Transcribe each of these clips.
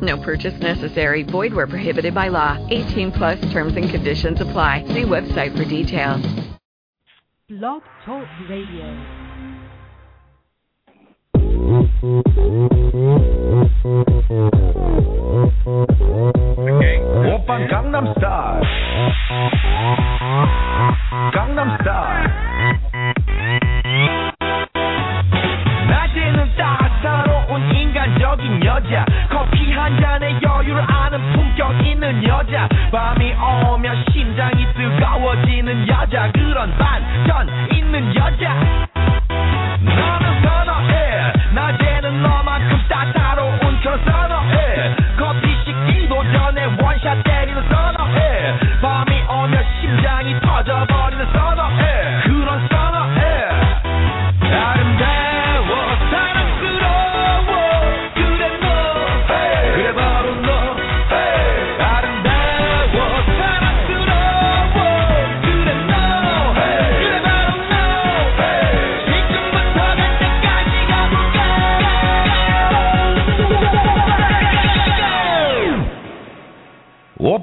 No purchase necessary. Void where prohibited by law. 18 plus terms and conditions apply. See website for details. Blog Talk Radio. 오빤 강남스타일 강남스타일 낮에는 따사로운 인간적인 여자 커피 한 잔에 여유를 아는 품격 있는 여자. 밤이 오면 심장이 뜨거워지는 여자. 그런 반전 있는 여자. 너는 선어해. 낮에는 너만큼 따사로운 그런 선어해. 커피 식기도 전에 원샷 때리는 선어해. 밤이 오면 심장이 터져버리는 선어해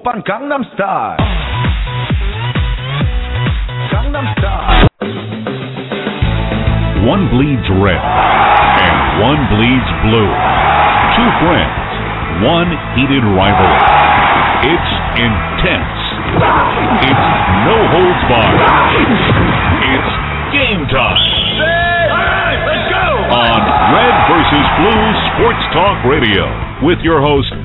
오빤 강남스타일 강남스타일 One bleeds red, and one bleeds blue. Two friends, one heated rivalry. It's intense. It's no holds barred. It's game time. let's go On Red versus Blue Sports Talk Radio with your hosts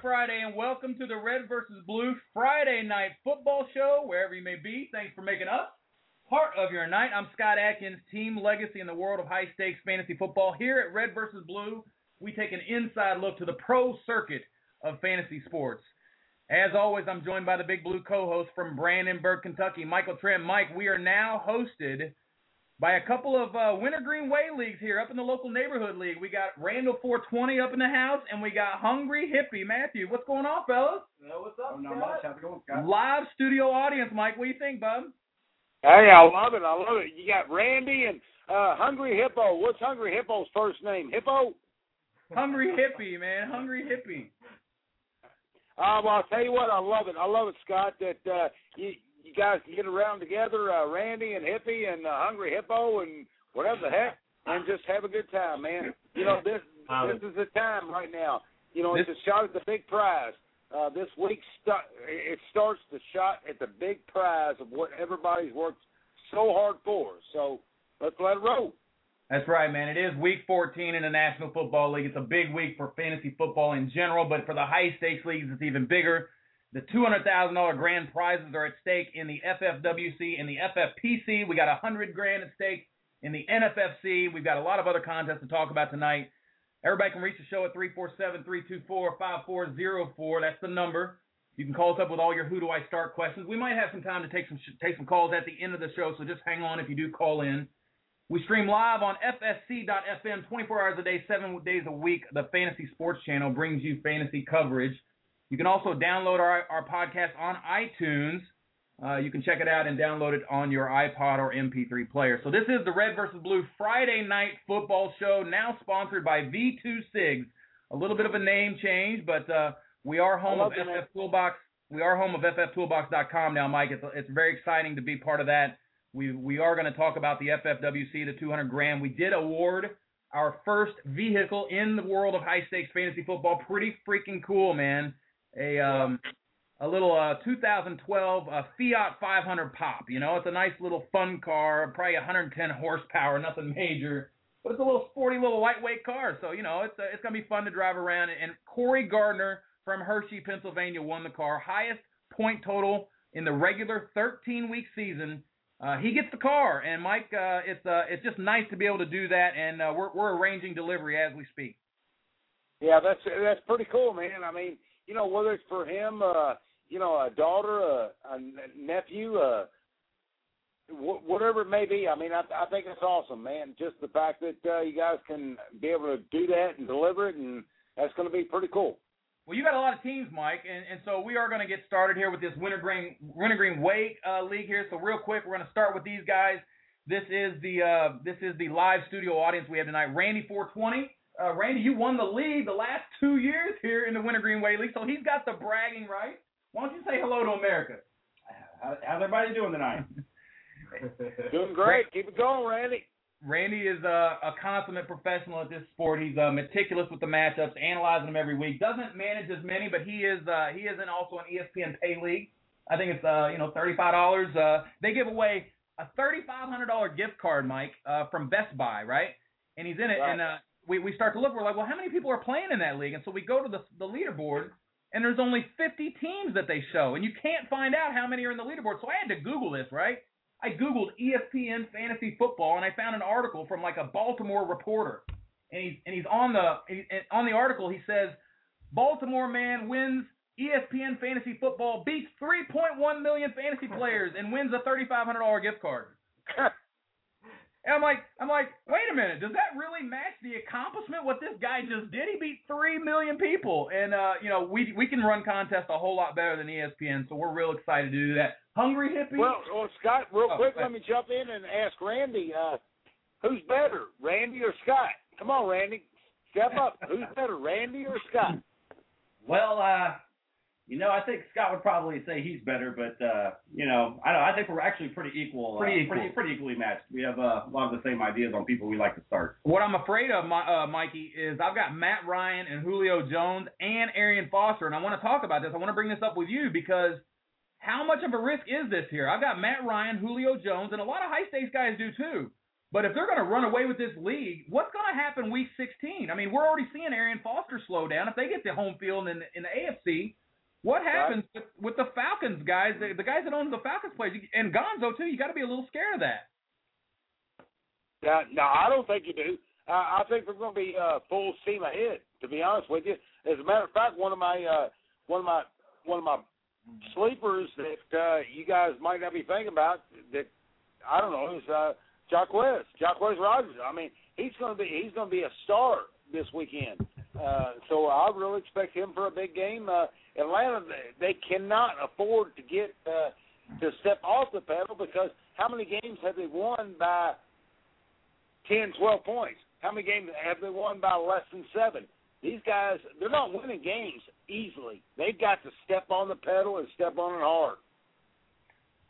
Friday, and welcome to the Red versus Blue Friday Night Football Show, wherever you may be. Thanks for making us part of your night. I'm Scott Atkins, team legacy in the world of high stakes fantasy football. Here at Red versus Blue, we take an inside look to the pro circuit of fantasy sports. As always, I'm joined by the Big Blue co-host from Brandenburg, Kentucky, Michael Trent. Mike, we are now hosted by a couple of uh, Wintergreen Way leagues here up in the local neighborhood league. We got Randall 420 up in the house, and we got Hungry Hippie Matthew. What's going on, fellas? what's up, Not much. How's it going, Scott? Live studio audience, Mike. What do you think, bub? Hey, I love it. I love it. You got Randy and uh, Hungry Hippo. What's Hungry Hippo's first name? Hippo? Hungry Hippie, man. Hungry Hippie. Uh, well, I'll tell you what. I love it. I love it, Scott. That uh, you you guys can get around together, uh, Randy and Hippie and uh, Hungry Hippo and whatever the heck, and just have a good time, man. You know this this is the time right now. You know, it's a shot at the big prize. Uh, this week st- it starts the shot at the big prize of what everybody's worked so hard for. So let's let it roll. That's right, man. It is week 14 in the National Football League. It's a big week for fantasy football in general, but for the high stakes leagues, it's even bigger. The $200,000 grand prizes are at stake in the FFWC and the FFPC. We got 100 grand at stake in the NFFC. We've got a lot of other contests to talk about tonight. Everybody can reach the show at 347-324-5404. That's the number. You can call us up with all your who do I start questions. We might have some time to take some take some calls at the end of the show, so just hang on if you do call in. We stream live on FSC.FM 24 hours a day, seven days a week. The Fantasy Sports Channel brings you fantasy coverage. You can also download our, our podcast on iTunes. Uh, you can check it out and download it on your iPod or MP3 player. So this is the Red versus Blue Friday night football show, now sponsored by V2 Cigs. A little bit of a name change, but uh, we are home of FF Toolbox. We are home of FFToolbox.com now, Mike. It's, it's very exciting to be part of that. We we are going to talk about the FFWC, the 200 grand. We did award our first vehicle in the world of high stakes fantasy football. Pretty freaking cool, man. A um a little uh 2012 uh, Fiat 500 Pop. You know, it's a nice little fun car, probably 110 horsepower, nothing major, but it's a little sporty little lightweight car. So you know, it's uh, it's gonna be fun to drive around. And Corey Gardner from Hershey, Pennsylvania, won the car, highest point total in the regular 13 week season. Uh, he gets the car, and Mike, uh, it's uh, it's just nice to be able to do that, and uh, we're we're arranging delivery as we speak. Yeah, that's that's pretty cool, man. I mean, you know, whether it's for him, uh, you know, a daughter, a, a nephew, uh, wh- whatever it may be. I mean, I, I think it's awesome, man. Just the fact that uh, you guys can be able to do that and deliver it, and that's going to be pretty cool. Well, you got a lot of teams, Mike, and, and so we are going to get started here with this Wintergreen Wintergreen Way uh, League here. So real quick, we're going to start with these guys. This is the uh, this is the live studio audience we have tonight. Randy 420. Uh, Randy, you won the league the last two years here in the Wintergreen Way League, so he's got the bragging right. Why don't you say hello to America? How, how's everybody doing tonight? Doing great. Keep it going, Randy. Randy is a, a consummate professional at this sport. He's uh, meticulous with the matchups, analyzing them every week. Doesn't manage as many, but he is uh, he is in also an ESPN Pay League. I think it's uh, you know thirty five dollars. Uh, they give away a thirty five hundred dollar gift card, Mike, uh, from Best Buy, right? And he's in it, Right. and uh, we we start to look. We're like, well, how many people are playing in that league? And so we go to the the leaderboard, and there's only fifty teams that they show, and you can't find out how many are in the leaderboard. So I had to Google this, right? I googled ESPN fantasy football and I found an article from like a Baltimore reporter, and he's and he's on the he, on the article he says Baltimore man wins ESPN fantasy football beats 3.1 million fantasy players and wins a $3,500 gift card. And I'm like, I'm like, wait a minute, does that really match the accomplishment what this guy just did? He beat three million people, and uh, you know, we we can run contests a whole lot better than ESPN, so we're real excited to do that. Hungry hippie. Well, well, Scott, real Oh, quick, let me jump in and ask Randy, uh, who's better, Randy or Scott? Come on, Randy, step up. who's better, Randy or Scott? well, uh, you know, I think Scott would probably say he's better, but uh, you know, I don't. I think we're actually pretty equal. Pretty uh, equal. Pretty, pretty equally matched. We have uh, a lot of the same ideas on people we like to start. What I'm afraid of, my, uh, Mikey, is I've got Matt Ryan and Julio Jones and Arian Foster, and I want to talk about this. I want to bring this up with you because how much of a risk is this here? I've got Matt Ryan, Julio Jones, and a lot of high stakes guys do too. But if they're going to run away with this league, what's going to happen week 16? I mean, we're already seeing Arian Foster slow down. If they get the home field in, in the AFC, what happens with, with the Falcons guys, the, the guys that own the Falcons players, and Gonzo too? You got to be a little scared of that. Uh, no, I don't think you do. Uh, I think we're going to be uh, full steam ahead. To be honest with you, as a matter of fact, one of my uh, one of my one of my sleepers that uh, you guys might not be thinking about that I don't know is uh, Jacquizz Jacquizz Rodgers. I mean, he's going to be he's going to be a star this weekend. Uh, so I really expect him for a big game. Uh, Atlanta, they cannot afford to get uh, to step off the pedal because how many games have they won by 10, 12 points? How many games have they won by less than seven? These guys, they're not winning games easily. They've got to step on the pedal and step on it hard.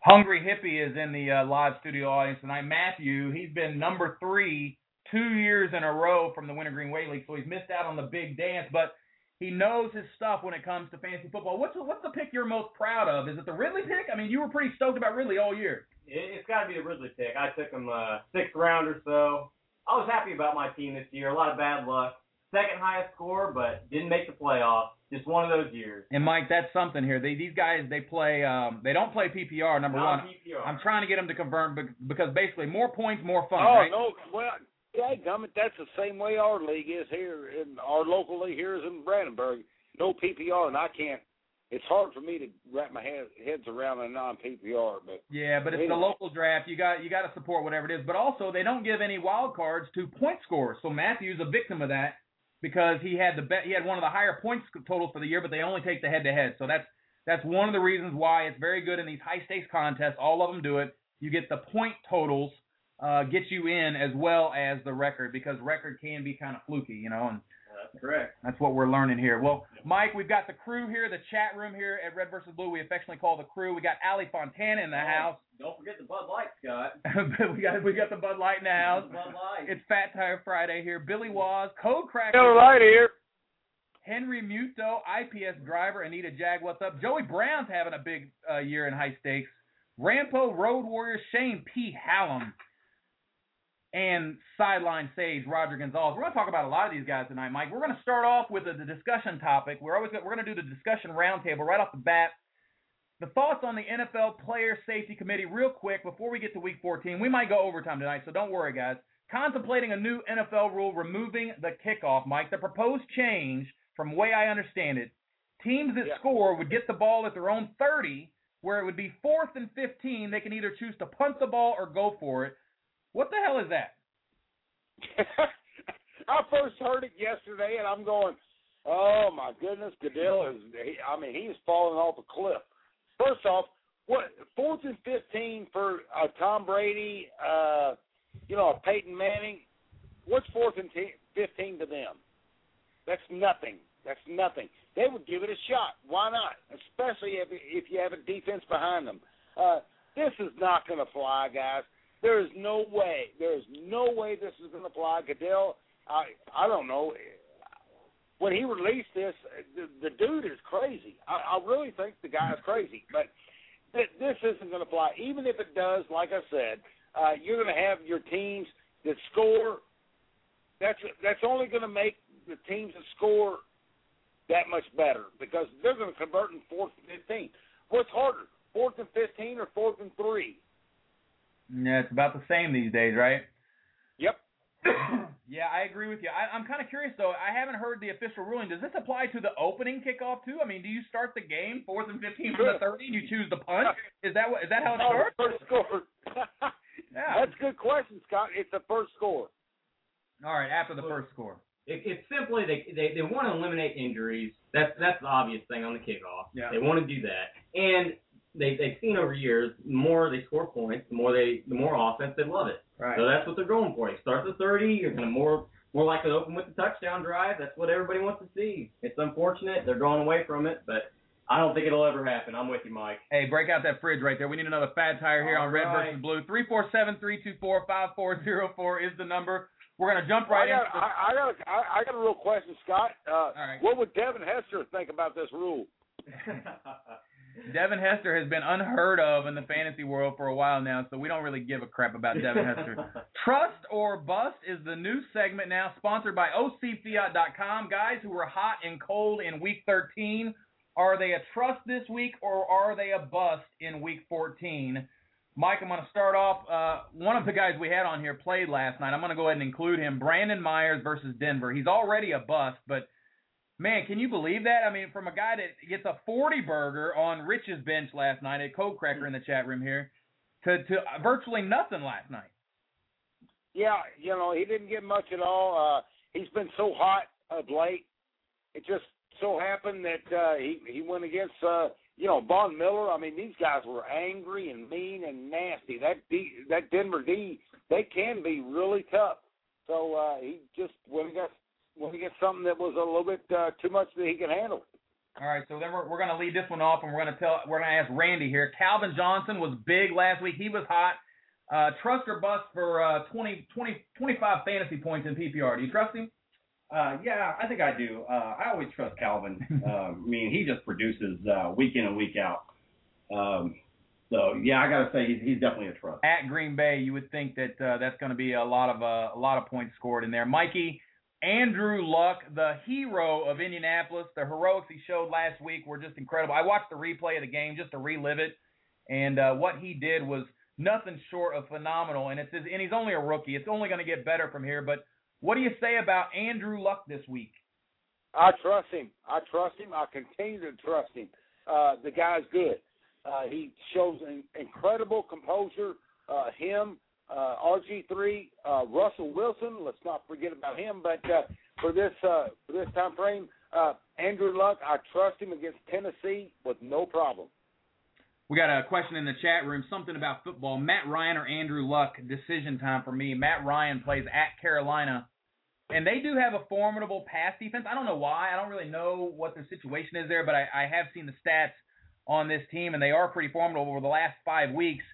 Hungry Hippie is in the uh, live studio audience tonight. Matthew, he's been number three two years in a row from the Wintergreen Way League, so he's missed out on the big dance, but he knows his stuff when it comes to fantasy football. What's the, what's the pick you're most proud of? Is it the Ridley pick? I mean, you were pretty stoked about Ridley all year. It, it's got to be the Ridley pick. I took him uh, sixth round or so. I was happy about my team this year. A lot of bad luck. Second highest score, but didn't make the playoffs. Just one of those years. And Mike, that's something here. They, these guys, they play, um, they don't play PPR. Number Not one, PPR. I'm trying to get them to convert bec- because basically more points, more fun. oh right? no, well, yeah, gummit, that's the same way our league is here in our local league here is in Brandenburg. No PPR, and I can't. It's hard for me to wrap my head, heads around a non PPR, but Yeah, but it's the local draft. You got you got to support whatever it is. But also, they don't give any wild cards to point scorers. So Matthew's a victim of that because he had the bet. He had one of the higher points totals for the year, but they only take the head to head. So that's that's one of the reasons why it's very good in these high stakes contests. All of them do it. You get the point totals, uh, get you in as well as the record because record can be kind of fluky, you know. And That's correct. that's what we're learning here. Well, Mike, we've got the crew here, the chat room here at Red versus Blue. We affectionately call the crew. We got Ali Fontana in the house. Don't forget the Bud Light, Scott. we got we got the Bud Light in the house. Bud Light. It's Fat Tire Friday here. Billy Waz, Code Cracker. All right here. Henry Muto, IPS driver, Anita Jag, what's up? Joey Brown's having a big uh, year in high stakes. Rampo Road Warrior, Shane P. Hallam, and Sideline Sage, Roger Gonzalez. We're going to talk about a lot of these guys tonight, Mike. We're going to start off with the, the discussion topic. We're always we're going to do the discussion roundtable right off the bat. The thoughts on the NFL Player Safety Committee, real quick, before we get to Week 14. We might go overtime tonight, so don't worry, guys. Contemplating a new NFL rule removing the kickoff, Mike. The proposed change, from the way I understand it, teams that Yeah. score would get the ball at their own 30, where it would be fourth and 15. They can either choose to punt the ball or go for it. What the hell is that? I first heard it yesterday, and I'm going, "Oh my goodness, Goodell is." He, I mean, he's falling off a cliff. First off, what fourth and fifteen for uh, Tom Brady, uh, you know, a Peyton Manning? What's fourth and t- fifteen to them? That's nothing. That's nothing. They would give it a shot. Why not? Especially if if you have a defense behind them. Uh, this is not going to fly, guys. There is no way. There is no way this is going to fly. Goodell, I I don't know. When he released this, the, the dude is crazy. I, I really think the guy is crazy. But th- this isn't going to fly. Even if it does, like I said, uh, you're going to have your teams that score. That's that's only going to make the teams that score that much better because they're going to convert in fourth and fifteen. What's harder, fourth and fifteen or fourth and three? Yeah, it's about the same these days, right? Yep. yeah, I agree with you. I, I'm kind of curious though. I haven't heard the official ruling. Does this apply to the opening kickoff too? I mean, do you start the game fourth and fifteen from the thirty, and you choose the punt? Is that what? Is that how it Oh, starts? first score. Yeah. That's a good question, Scott. It's the first score. All right, after the first score. It, it's simply they, they they want to eliminate injuries. That's that's the obvious thing on the kickoff. Yeah. They want to do that, and they they've seen over years the more they score points, the more they the more offense they love it. Right. So that's what they're going for. You start the 30, you're going to more more likely to open with the touchdown drive. That's what everybody wants to see. It's unfortunate they're going away from it, but I don't think it'll ever happen. I'm with you, Mike. Hey, break out that fridge right there. We need another fat tire here All on Red versus Blue. Three four seven three two four five four zero four is the number. We're gonna jump right in. I got, into the I, I got, a, I, I got a real question, Scott. Uh, right. What would Devin Hester think about this rule? Devin Hester has been unheard of in the fantasy world for a while now, so we don't really give a crap about Devin Hester. Trust or Bust is the new segment now, sponsored by OCFiat.com. Guys who are hot and cold in Week 13, are they a trust this week or are they a bust in Week 14? Mike, I'm going to start off. Uh, one of the guys we had on here played last night. I'm going to go ahead and include him. Brandon Myers versus Denver. He's already a bust, but man, can you believe that? I mean, from a guy that gets a 40 burger on Rich's bench last night, a code cracker in the chat room here, to to virtually nothing last night. Yeah, you know, he didn't get much at all. Uh, he's been so hot of late. It just so happened that uh, he he went against uh, you know Von Miller. I mean, these guys were angry and mean and nasty. That D, that Denver D, they can be really tough. So uh, he just went against went against something that was a little bit uh, too much that he can handle. All right, so then we're, we're going to lead this one off, and we're going to tell we're going to ask Randy here. Calvin Johnson was big last week. He was hot. Uh, trust or bust for uh, 20, 20, 25 fantasy points in PPR. Do you trust him? Uh, yeah, I think I do. Uh, I always trust Calvin. um, I mean, he just produces uh, week in and week out. Um, so yeah, I gotta say he's he's definitely a trust. At Green Bay, you would think that uh, that's going to be a lot of uh, a lot of points scored in there. Mikey, Andrew Luck, the hero of Indianapolis, the heroics he showed last week were just incredible. I watched the replay of the game just to relive it, and uh, what he did was nothing short of phenomenal. And it's his, and he's only a rookie. It's only going to get better from here. But what do you say about Andrew Luck this week? I trust him. I trust him. I continue to trust him. Uh, the guy's good. Uh, he shows an incredible composure. Uh, him, uh, RG3, uh, Russell Wilson. Let's not forget about him. But uh, for this uh, for this time frame, uh, Andrew Luck, I trust him against Tennessee with no problem. We got a question in the chat room, something about football. Matt Ryan or Andrew Luck? Decision time for me. Matt Ryan plays at Carolina, and they do have a formidable pass defense. I don't know why. I don't really know what their situation is there, but I, I have seen the stats on this team, and they are pretty formidable over the last five weeks.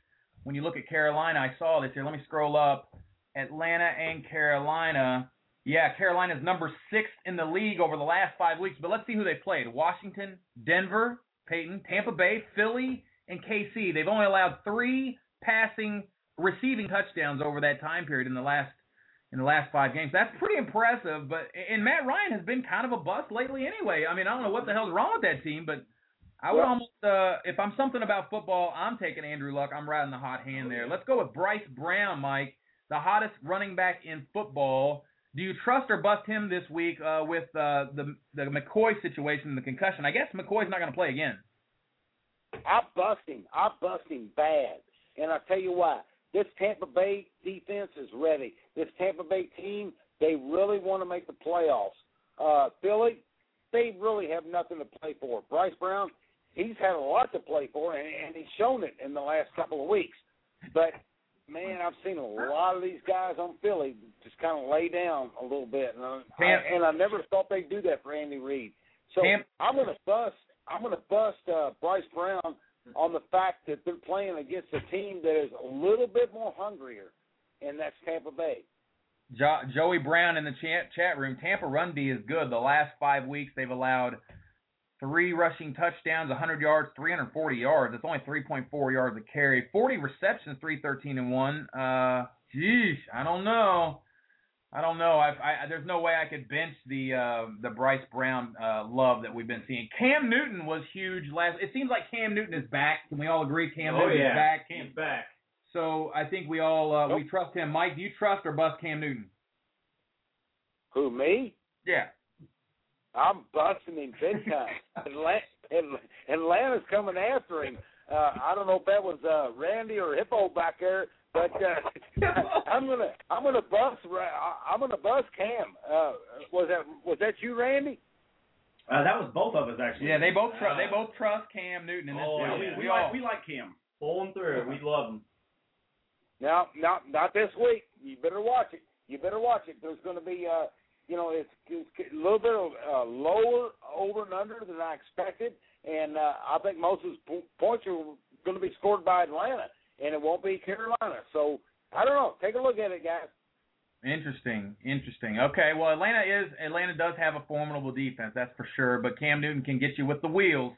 When you look at Carolina, I saw this here. Let me scroll up. Atlanta and Carolina. Yeah, Carolina's number six in the league over the last five weeks. But let's see who they played: Washington, Denver, Peyton, Tampa Bay, Philly, and KC. They've only allowed three passing, receiving touchdowns over that time period in the last in the last five games. That's pretty impressive. But and Matt Ryan has been kind of a bust lately anyway. I mean, I don't know what the hell's wrong with that team, but I would almost, uh, if I'm something about football, I'm taking Andrew Luck. I'm riding the hot hand there. Let's go with Bryce Brown, Mike, the hottest running back in football. Do you trust or bust him this week uh, with uh, the the McCoy situation, and the concussion? I guess McCoy's not going to play again. I bust him. I bust him bad. And I tell you why. This Tampa Bay defense is ready. This Tampa Bay team, they really want to make the playoffs. Uh, Philly, they really have nothing to play for. Bryce Brown, he's had a lot to play for, and, and he's shown it in the last couple of weeks. But man, I've seen a lot of these guys on Philly just kind of lay down a little bit, and I, Tam- and I never thought they'd do that for Andy Reid. So Tam- I'm going to bust. I'm going to bust uh, Bryce Brown on the fact that they're playing against a team that is a little bit more hungrier, and that's Tampa Bay. Jo- Joey Brown in the chat chat room. Tampa run D is good. The last five weeks they've allowed three rushing touchdowns, 100 yards, 340 yards. It's only 3.4 yards a carry. 40 receptions, 313 and one. Uh, geez, I don't know. I don't know. I, I there's no way I could bench the uh, the Bryce Brown uh, love that we've been seeing. Cam Newton was huge last. It seems like Cam Newton is back. Can we all agree Cam oh Newton yeah, is back? He's back. So I think we all uh, we trust him. Mike, do you trust or bust Cam Newton? Who me? Yeah. I'm busting him big time. Atlanta, Atlanta's coming after him. Uh, I don't know if that was uh, Randy or Hippo back there, but uh, I'm gonna I'm gonna bust I'm gonna bust Cam. Uh, was that was that you, Randy? Uh, that was both of us actually. Yeah, they both trust. They both trust Cam Newton in this. Oh. Yeah, we, yeah. we, we like all. we like Cam. Pulling through. We love him. No, not not this week. You better watch it. You better watch it. There's going to be, uh, you know, it's, it's a little bit of uh, lower over and under than I expected, and uh, I think most of his points are going to be scored by Atlanta, and it won't be Carolina. So I don't know. Take a look at it, guys. Interesting, interesting. Okay, well Atlanta is Atlanta does have a formidable defense, that's for sure. But Cam Newton can get you with the wheels.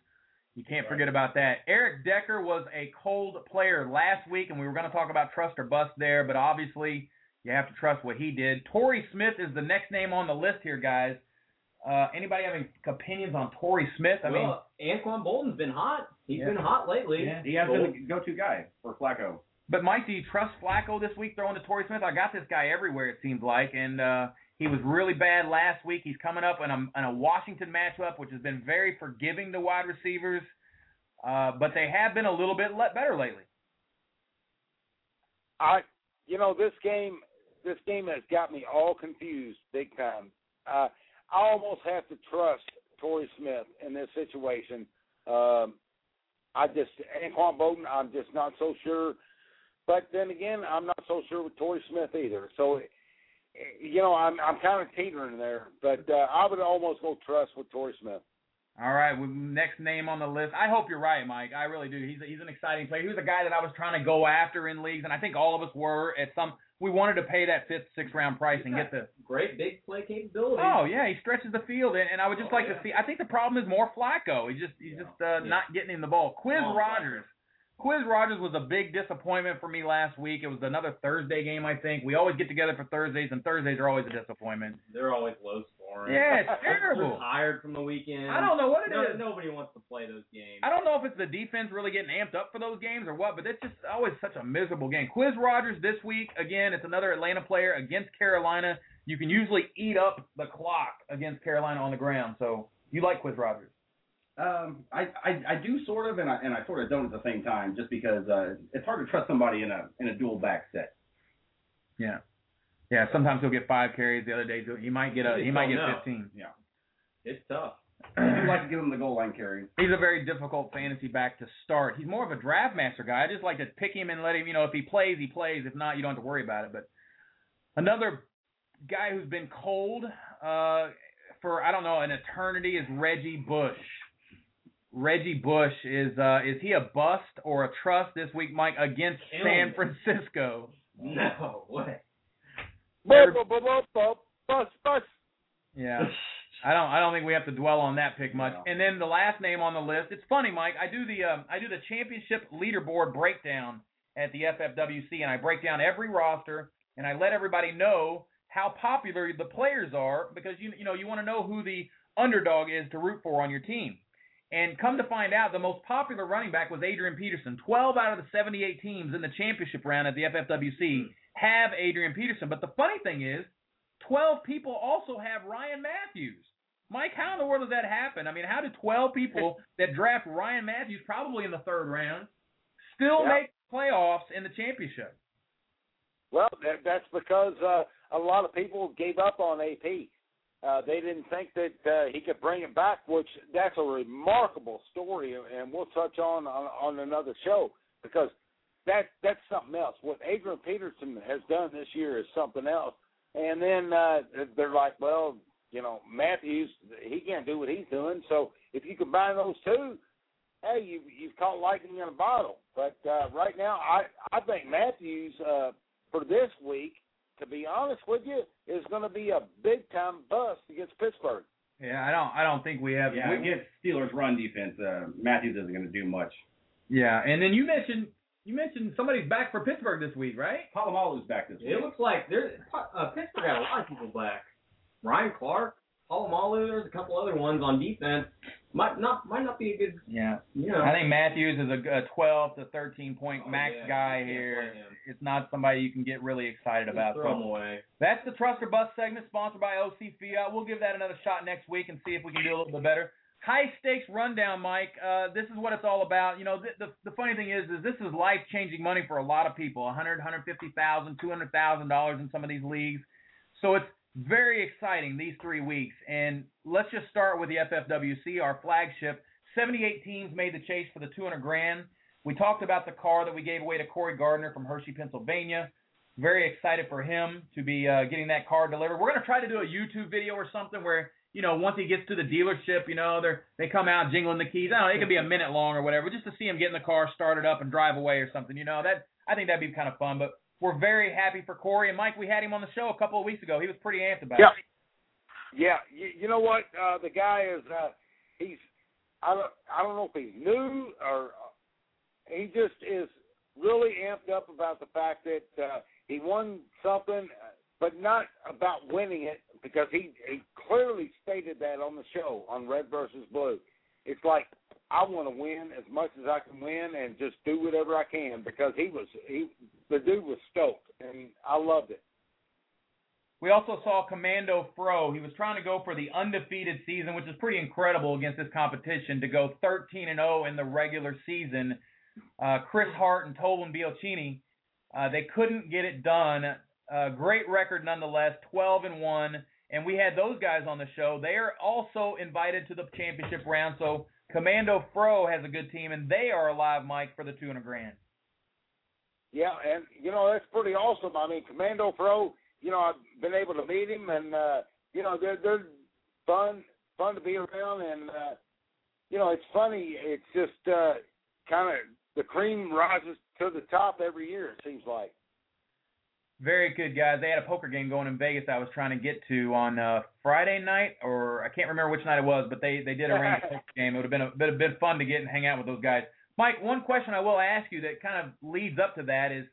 You can't forget about that. Eric Decker was a cold player last week, and we were going to talk about trust or bust there, but obviously you have to trust what he did. Torrey Smith is the next name on the list here, guys. Uh, anybody have any opinions on Torrey Smith? I mean, well, Anquan Boldin's been hot. He's Yeah. been hot lately. Yeah. He has been the go-to guy for Flacco. But Mike, do you trust Flacco this week throwing to Torrey Smith? I got this guy everywhere it seems like, and uh, he was really bad last week. He's coming up in a, in a Washington matchup, which has been very forgiving to wide receivers, uh, but they have been a little bit better lately. I, you know, this game, this game has got me all confused big time. Uh, I almost have to trust Torrey Smith in this situation. Um, I just Anquan Boldin, I'm just not so sure. But then again, I'm not so sure with Torrey Smith either. So, you know, I'm I'm kind of teetering there. But uh, I would almost go trust with Torrey Smith. All right, well, next name on the list. I hope you're right, Mike. I really do. He's he's an exciting player. He was a guy that I was trying to go after in leagues, and I think all of us were at some. We wanted to pay that fifth, sixth round price and get the Great big play capability. Oh yeah, he stretches the field, and, and I would just Oh, like yeah. to see. I think the problem is more Flacco. He just he's Yeah. just uh, Yeah. not getting him the ball. Quizz Oh, Rodgers. Quizz Rodgers was a big disappointment for me last week. It was another Thursday game, I think. We always get together for Thursdays, and Thursdays are always a disappointment. They're always low scoring. Yeah, it's terrible. tired from the weekend. I don't know what it No- is. Nobody wants to play those games. I don't know if it's the defense really getting amped up for those games or what, but it's just always such a miserable game. Quizz Rodgers this week again. It's another Atlanta player against Carolina. You can usually eat up the clock against Carolina on the ground, so you like Quizz Rodgers. Um, I, I I do sort of, and I and I sort of don't at the same time, just because uh, it's hard to trust somebody in a in a dual back set. Yeah. Yeah, sometimes he'll get five carries. The other days he might get a he might get know. 15. Yeah, It's tough. I do like to give him the goal line carry. He's a very difficult fantasy back to start. He's more of a draft master guy. I just like to pick him and let him, you know, if he plays, he plays. If not, you don't have to worry about it. But another guy who's been cold uh, for I don't know an eternity is Reggie Bush. Reggie Bush is uh, is he a bust or a trust this week, Mike, against San. Francisco? No way. Bus, bus. Yeah. I don't. I don't think we have to dwell on that pick much. No. And then the last name on the list. It's funny, Mike. I do the um, I do the championship leaderboard breakdown at the FFWC, and I break down every roster, and I let everybody know how popular the players are because you you know you want to know who the underdog is to root for on your team. And come to find out, the most popular running back was Adrian Peterson. 12 out of the 78 teams in the championship round at the FFWC have Adrian Peterson. But the funny thing is, 12 people also have Ryan Mathews. Mike, how in the world does that happen? I mean, how do 12 people that draft Ryan Mathews probably in the third round still Yeah. make playoffs in the championship? Well, that, that's because uh, a lot of people gave up on AP. Uh, they didn't think that uh, he could bring it back, which that's a remarkable story, and we'll touch on on, on another show because that that's something else. What Adrian Peterson has done this year is something else. And then uh, they're like, well, you know, Mathews, he can't do what he's doing. So if you combine those two, hey, you you've caught lightning in a bottle. But uh, right now, I I think Mathews uh, for this week, to be honest with you, is going to be a big time bust against Pittsburgh. Yeah, I don't. I don't think we have. Yeah, we, against Steelers run defense, uh, Mathews isn't going to do much. yeah, and then you mentioned you mentioned somebody's back for Pittsburgh this week, right? Polamalu's back this week. It looks like there's uh, Pittsburgh had a lot of people back. Ryan Clark, Polamalu, there's a couple other ones on defense. Might not might not be a good Yeah. you know. I think Mathews is a, a 12 to 13 point Oh, max yeah, guy here. It's not somebody you can get really excited Just about. throw So him away. That's the Trust or Bust segment sponsored by OC Fiat. We'll give that another shot next week and see if we can do a little bit better. High stakes rundown, Mike. Uh, this is what it's all about. You know, the, the, the funny thing is, is this is life changing money for a lot of people. 100, 150,000, 200,000 dollars in some of these leagues. So it's very exciting these three weeks. And let's just start with the FFWC, our flagship. 78 teams made the chase for the 200 grand. We talked about the car that we gave away to Corey Gardner from Hershey, Pennsylvania. Very excited for him to be uh, getting that car delivered. We're gonna try to do a YouTube video or something where you know once he gets to the dealership, you know they they come out jingling the keys. I don't know, it could be a minute long or whatever, just to see him get in the car, start it up, and drive away or something. You know that I think that'd be kind of fun. But we're very happy for Corey and Mike. We had him on the show a couple of weeks ago. He was pretty amped about Yeah. it. Yeah, you, you know what? Uh, the guy is uh, he's I don't I don't know if he's new or uh, he just is really amped up about the fact that uh, he won something, uh, but not about winning it because he he clearly stated that on the show on Red versus Blue. It's like I want to win as much as I can win and just do whatever I can because he was he the dude was stoked and I loved it. We also saw Commando Fro. He was trying to go for the undefeated season, which is pretty incredible against this competition to go 13 and 0 in the regular season. Uh, Chris Hart and Tolan Bielchini, uh, they couldn't get it done. Uh, great record nonetheless, 12 and 1. And we had those guys on the show. They are also invited to the championship round. So Commando Fro has a good team, and they are alive, Mike, for the 200 grand. Yeah, and you know that's pretty awesome. I mean, Commando Pro. You know, I've been able to meet him, and uh, you know they're they're fun fun to be around, and uh, you know it's funny. It's just uh, kind of the cream rises to the top every year. It seems like. Very good guys. They had a poker game going in Vegas. I was trying to get to on uh, Friday night, or I can't remember which night it was, but they they did arrange a poker game. It would have been a bit have been fun to get and hang out with those guys. Mike, one question I will ask you that kind of leads up to that is,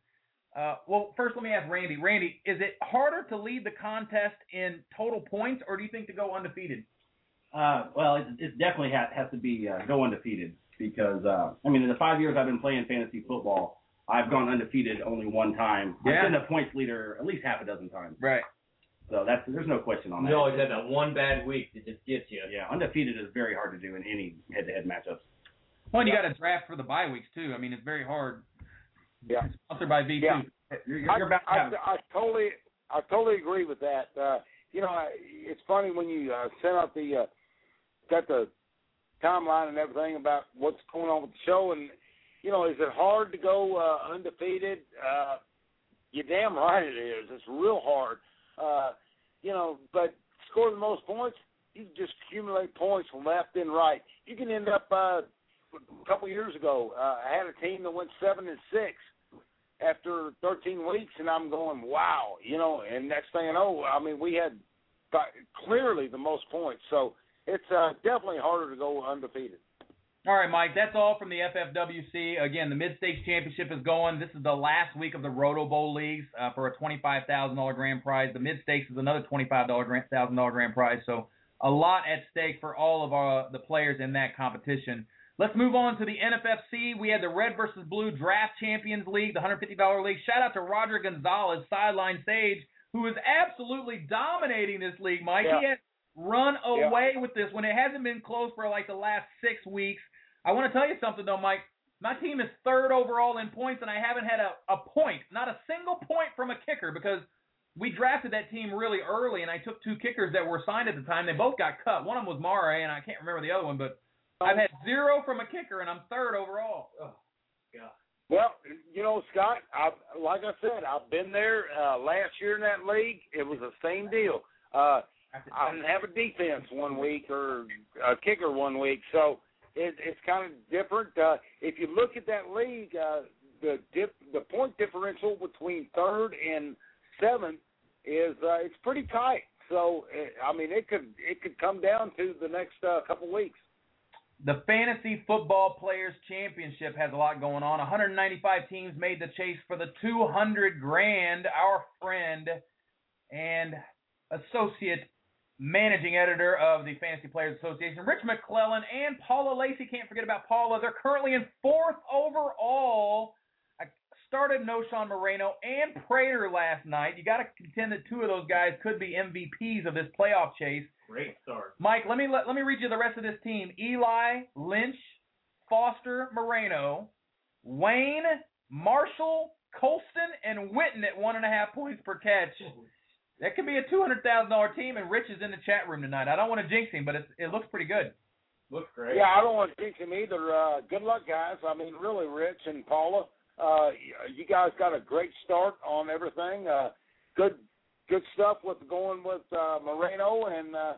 uh, well, first let me ask Randy. Randy, is it harder to lead the contest in total points, or do you think to go undefeated? Uh, well, it, it definitely has, has to be uh, go undefeated because uh, I mean, in the five years I've been playing fantasy football, I've gone undefeated only one time. Yeah. I've been the points leader at least half a dozen times. Right. So that's there's no question on that. You always have that one bad week that just gets you. Yeah, undefeated is very hard to do in any head-to-head matchups. Well, and you got to draft for the bye weeks too. I mean, it's very hard. Yeah. Sponsored by V2. Yeah. You're, you're about to I, have I, I totally, I totally agree with that. Uh, you know, I- it's funny when you uh, sent out the, uh, got the timeline and everything about what's going on with the show, and you know, is it hard to go uh, undefeated? Uh, you're damn right it is. It's real hard. Uh, you know, but score the most points, you can just accumulate points from left and right. You can end up. Uh, a couple years ago, uh, I had a team that went seven and six after 13 weeks, and I'm going, wow, you know. And next thing I know, I mean, we had clearly the most points. So it's uh, definitely harder to go undefeated. All right, Mike, that's all from the FFWC. Again, the Mid Stakes Championship is going. This is the last week of the Roto Bowl leagues uh, for a $25,000 grand prize. The Mid Stakes is another $25,000 grand prize. So a lot at stake for all of our, the players in that competition. Let's move on to the NFFC. We had the Red versus Blue Draft Champions League, the $150 league. Shout out to Roger Gonzalez, sideline sage, who is absolutely dominating this league, Mike. Yeah. He has run away with this when it hasn't been close for like the last six weeks. I want to tell you something though, Mike. My team is third overall in points, and I haven't had a, a point, not a single point from a kicker because we drafted that team really early, and I took two kickers that were signed at the time. They both got cut. One of them was Mare, and I can't remember the other one, but I've had zero from a kicker, and I'm third overall. Oh, God. Well, you know, Scott, I like I said, I've been there uh, last year in that league. It was the same deal. Uh, I didn't have a defense one week or a kicker one week, so it, it's kind of different. Uh, if you look at that league, uh, the dip, the point differential between third and seventh is uh, it's pretty tight. So uh, I mean, it could it could come down to the next uh, couple weeks. The Fantasy Football Players Championship has a lot going on. 195 teams made the chase for the 200 grand. Our friend and associate managing editor of the Fantasy Players Association, Rich McClellan, and Paula Lacey. Can't forget about Paula. They're currently in fourth overall. I started Knowshon Moreno and Prater last night. You got to contend that two of those guys could be MVPs of this playoff chase. Great start. Mike, let me let, let me read you the rest of this team. Eli, Lynch, Foster, Moreno, Wayne, Marshall, Colston, and Witten at one and a half points per catch. That could be a two hundred thousand dollar team, and Rich is in the chat room tonight. I don't want to jinx him, but it's, it looks pretty good. Looks great. Yeah, I don't want to jinx him either. Uh, good luck, guys. I mean, really, Rich and Paula, uh, you guys got a great start on everything. Uh, good, good stuff with going with uh, Moreno and uh,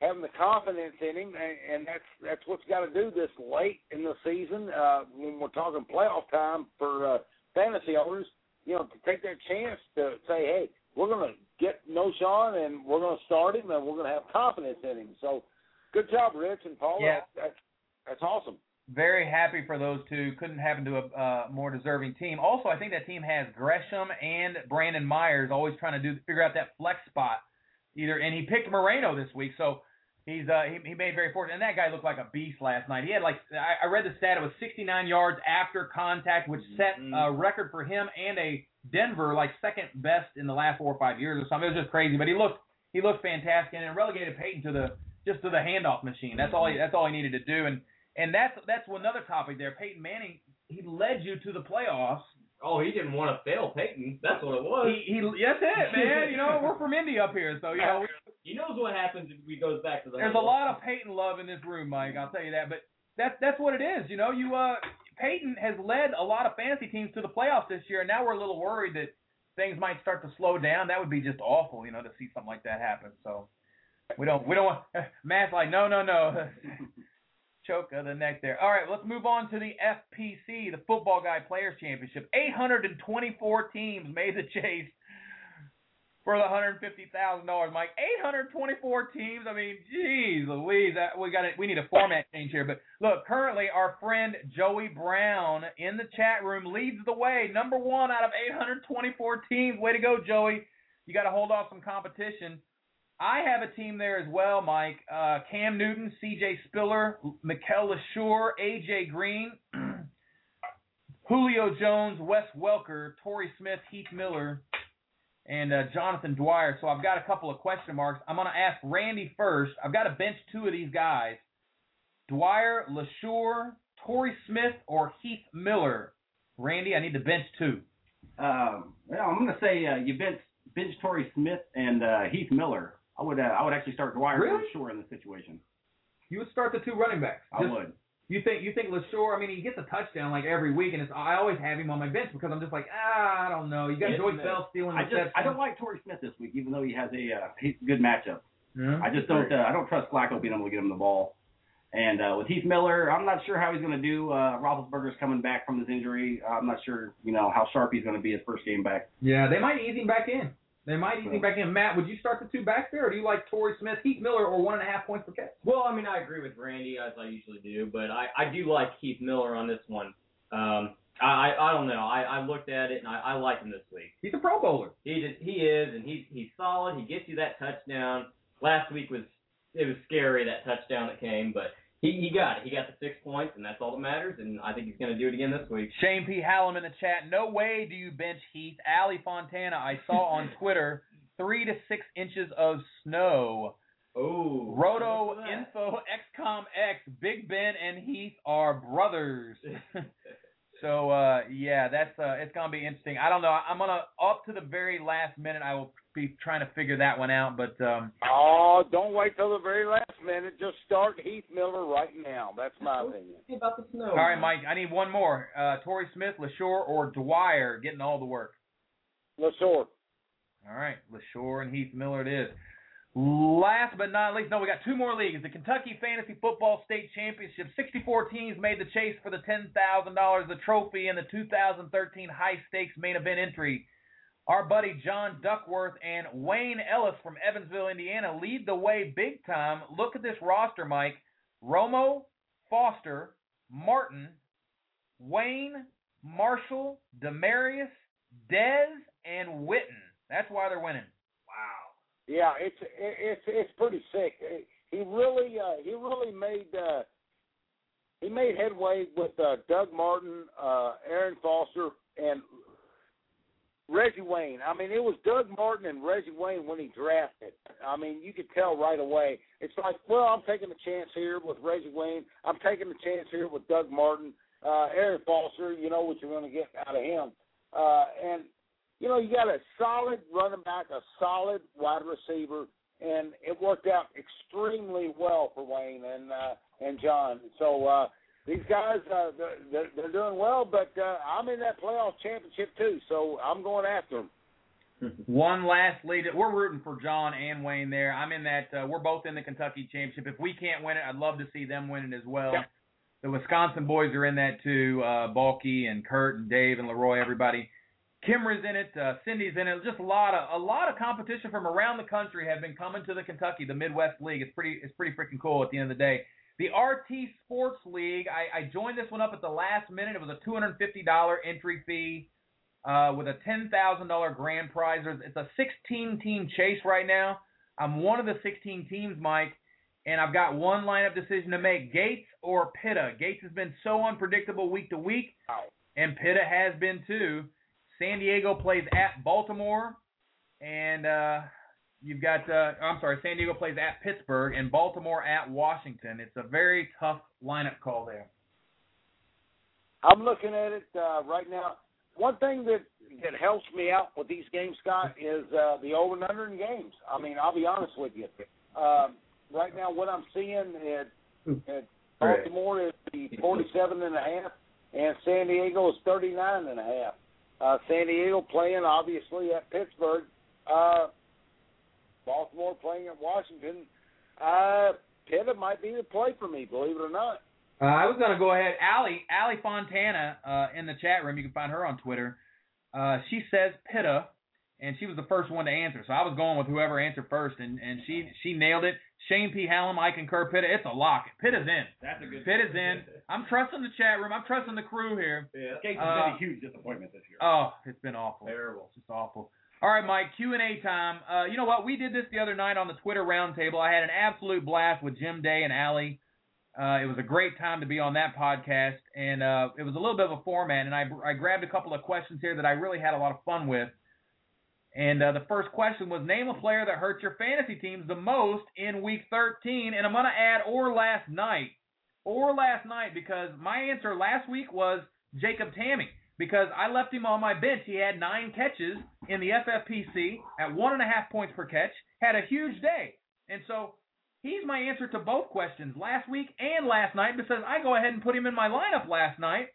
having the confidence in him, and, and that's that's what you got to do this late in the season uh, when we're talking playoff time for uh, fantasy owners. You know, to take that chance to say, hey, we're going to get Knowshon and we're going to start him and we're going to have confidence in him. So, good job, Rich and Paula. Yeah. That's, that's awesome. Very happy for those two. Couldn't happen to a uh, more deserving team. Also, I think that team has Gresham and Brandon Myers always trying to do figure out that flex spot. Either and he picked Moreno this week, so he's uh he, he made very fortunate. And that guy looked like a beast last night. He had like I, I read the stat it was 69 yards after contact, which set a record for him and a Denver like second best in the last four or five years or something. It was just crazy, but he looked he looked fantastic and relegated Peyton to the just to the handoff machine. That's all he that's all he needed to do. And and that's that's another topic there. Peyton Manning he led you to the playoffs. Oh, he didn't want to fail Peyton. That's what it was. He he that's it, man. You know we're from Indy up here, so you know he knows what happens if he goes back to the. there's a lot of Peyton love in this room, Mike. I'll tell you that. But that's that's what it is. You know you uh Peyton has led a lot of fantasy teams to the playoffs this year, and now we're a little worried that things might start to slow down. That would be just awful, you know, to see something like that happen. So we don't we don't want Matt's like no no no choke of the neck there. All right, let's move on to the FPC, the Football Guy Players Championship. 824 teams made the chase for the hundred fifty thousand dollars, Mike. Eight hundred twenty-four teams. I mean, geez, Louise, that, we got we need a format change here. But look, currently our friend Joey Brown in the chat room leads the way, number one out of eight hundred twenty-four teams. Way to go, Joey! You got to hold off some competition. I have a team there as well, Mike. Uh, Cam Newton, C.J. Spiller, Mikel Leshoure, A.J. Green, Julio Jones, Wes Welker, Torrey Smith, Heath Miller, and uh, Jonathan Dwyer. So I've got a couple of question marks. I'm going to ask Randy first. I've got to bench two of these guys Dwyer, Leshoure, Torrey Smith, or Heath Miller. Randy, I need to bench two. Um, well, I'm going to say uh, you bench bench Torrey Smith and uh, Heath Miller. I would uh, I would actually start Dwyer Really? for sure in this situation. You would start the two running backs. I would. You think you think Leshoure? I mean, he gets a touchdown like every week, and it's I always have him on my bench because I'm just like ah, I don't know. You got Joyce? Bell stealing I just I don't like Torrey Smith this week, even though he has a uh, he's a good matchup. Yeah. I just don't uh, I don't trust Flacco being able to get him the ball. And uh, with Heath Miller, I'm not sure how he's going to do. Uh, Roethlisberger's coming back from his injury. I'm not sure, you know, how sharp he's going to be his first game back. Yeah, they might ease him back in. They might ease back in. Matt, would you start the two back there, or do you like Torrey Smith, Heath Miller, or one and a half points per catch? Well, I mean, I agree with Randy as I usually do, but I, I do like Keith Miller on this one. Um, I, I I don't know. I, I looked at it and I, I like him this week. He's a Pro Bowler. He just, he is, and he's he's solid. He gets you that touchdown. Last week was it was scary that touchdown that came, but he he got it. He got the six points, and that's all that matters. And I think he's going to do it again this week. Shane P. Hallam in the chat. No way do you bench Heath. Ali Fontana, I saw on Twitter, three to six inches of snow. Oh, Roto Info XCOM X, Big Ben and Heath are brothers. so uh yeah, that's uh it's gonna be interesting. I don't know. I'm gonna up to the very last minute I will be trying to figure that one out, but um Oh, don't wait till the very last minute. Just start Heath Miller right now. That's my opinion. about the snow. all right, Mike, I need one more. Uh Torrey Smith, Leshoure, or Dwyer getting all the work. Leshoure. All right, Leshoure and Heath Miller it is. Last but not least, no, we got two more leagues. The Kentucky Fantasy Football State Championship. 64 teams made the chase for the $10,000, the trophy, and the 2013 high stakes main event entry. Our buddy John Duckworth and Wayne Ellis from Evansville, Indiana, lead the way big time. Look at this roster, Mike. Romo, Foster, Martin, Wayne, Marshall, Demaryius, Dez, and Witten. That's why they're winning. Wow. Yeah, it's it's it's pretty sick. He really uh, he really made uh, he made headway with uh, Doug Martin, uh, Arian Foster, and Reggie Wayne. I mean, it was Doug Martin and Reggie Wayne when he drafted. I mean, you could tell right away. It's like, well, I'm taking a chance here with Reggie Wayne. I'm taking a chance here with Doug Martin, uh, Arian Foster. You know what you're going to get out of him. Uh, and you know, you got a solid running back, a solid wide receiver, and it worked out extremely well for Wayne and uh, and John. So uh, these guys, uh, they're, they're doing well, but uh, I'm in that playoff championship too, so I'm going after them. One last lead. We're rooting for John and Wayne there. I'm in that. Uh, we're both in the Kentucky championship. If we can't win it, I'd love to see them win it as well. Yeah. The Wisconsin boys are in that too. Uh, Balky and Kurt and Dave and Leroy, everybody. Kimra's in it. Uh, Cindy's in it. Just a lot of a lot of competition from around the country have been coming to the Kentucky, the Midwest League. It's pretty it's pretty freaking cool. At the end of the day, the RT Sports League. I, I joined this one up at the last minute. It was a two hundred fifty dollar entry fee uh, with a ten thousand dollar grand prize. It's a sixteen team chase right now. I'm one of the sixteen teams, Mike, and I've got one lineup decision to make: Gates or Pitta. Gates has been so unpredictable week to week, and Pitta has been too. San Diego plays at Baltimore, and uh, you've got uh, I'm sorry, San Diego plays at Pittsburgh, and Baltimore at Washington. It's a very tough lineup call there. I'm looking at it uh, right now. One thing that that helps me out with these games, Scott, is uh, the over and under in games. I mean, I'll be honest with you. Um, right now, what I'm seeing at, at Baltimore is the 47 and a half, and San Diego is 39 and a half. Uh, San Diego playing obviously at Pittsburgh. Uh, Baltimore playing at Washington. Uh, Pitta might be the play for me, believe it or not. Uh, I was going to go ahead. Allie, Allie Fontana uh, in the chat room. You can find her on Twitter. Uh, she says Pitta, and she was the first one to answer. So I was going with whoever answered first, and, and she she nailed it. Shane P. Hallam, I concur. Pitta, it's a lock. Pitta's in. That's a good. Pitta's in. I'm trusting the chat room. I'm trusting the crew here. Yeah. Gates Uh, has been a huge disappointment this year. Oh, it's been awful. Terrible. It's just awful. All right, Mike, Q and A time. Uh, you know what? We did this the other night on the Twitter roundtable. I had an absolute blast with Jim Day and Allie. Uh, it was a great time to be on that podcast, and uh, it was a little bit of a format. And I, I grabbed a couple of questions here that I really had a lot of fun with. And uh, the first question was name a player that hurt your fantasy teams the most in week 13. And I'm going to add or last night. Or last night because my answer last week was Jacob Tamme because I left him on my bench. He had nine catches in the FFPC at one and a half points per catch, had a huge day. And so he's my answer to both questions last week and last night because I go ahead and put him in my lineup last night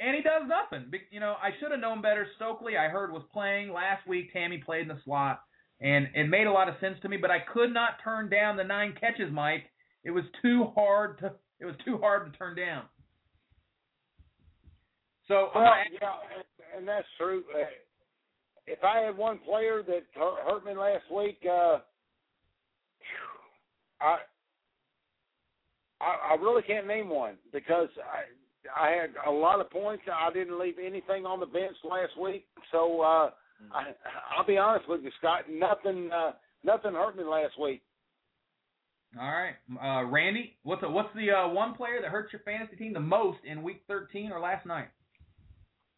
and he does nothing. You know, I should have known better. Stokley, I heard, was playing last week. Tamme played in the slot, and it made a lot of sense to me. But I could not turn down the nine catches, Mike. It was too hard to. It was too hard to turn down. So Well, yeah, and, and that's true. Uh, if I had one player that hurt, hurt me last week, uh, I, I I really can't name one because I I had a lot of points. I didn't leave anything on the bench last week, so uh, I I'll be honest with you, Scott. Nothing uh, nothing hurt me last week. All right, uh, Randy, what's the, what's the uh, one player that hurts your fantasy team the most in Week 13 or last night?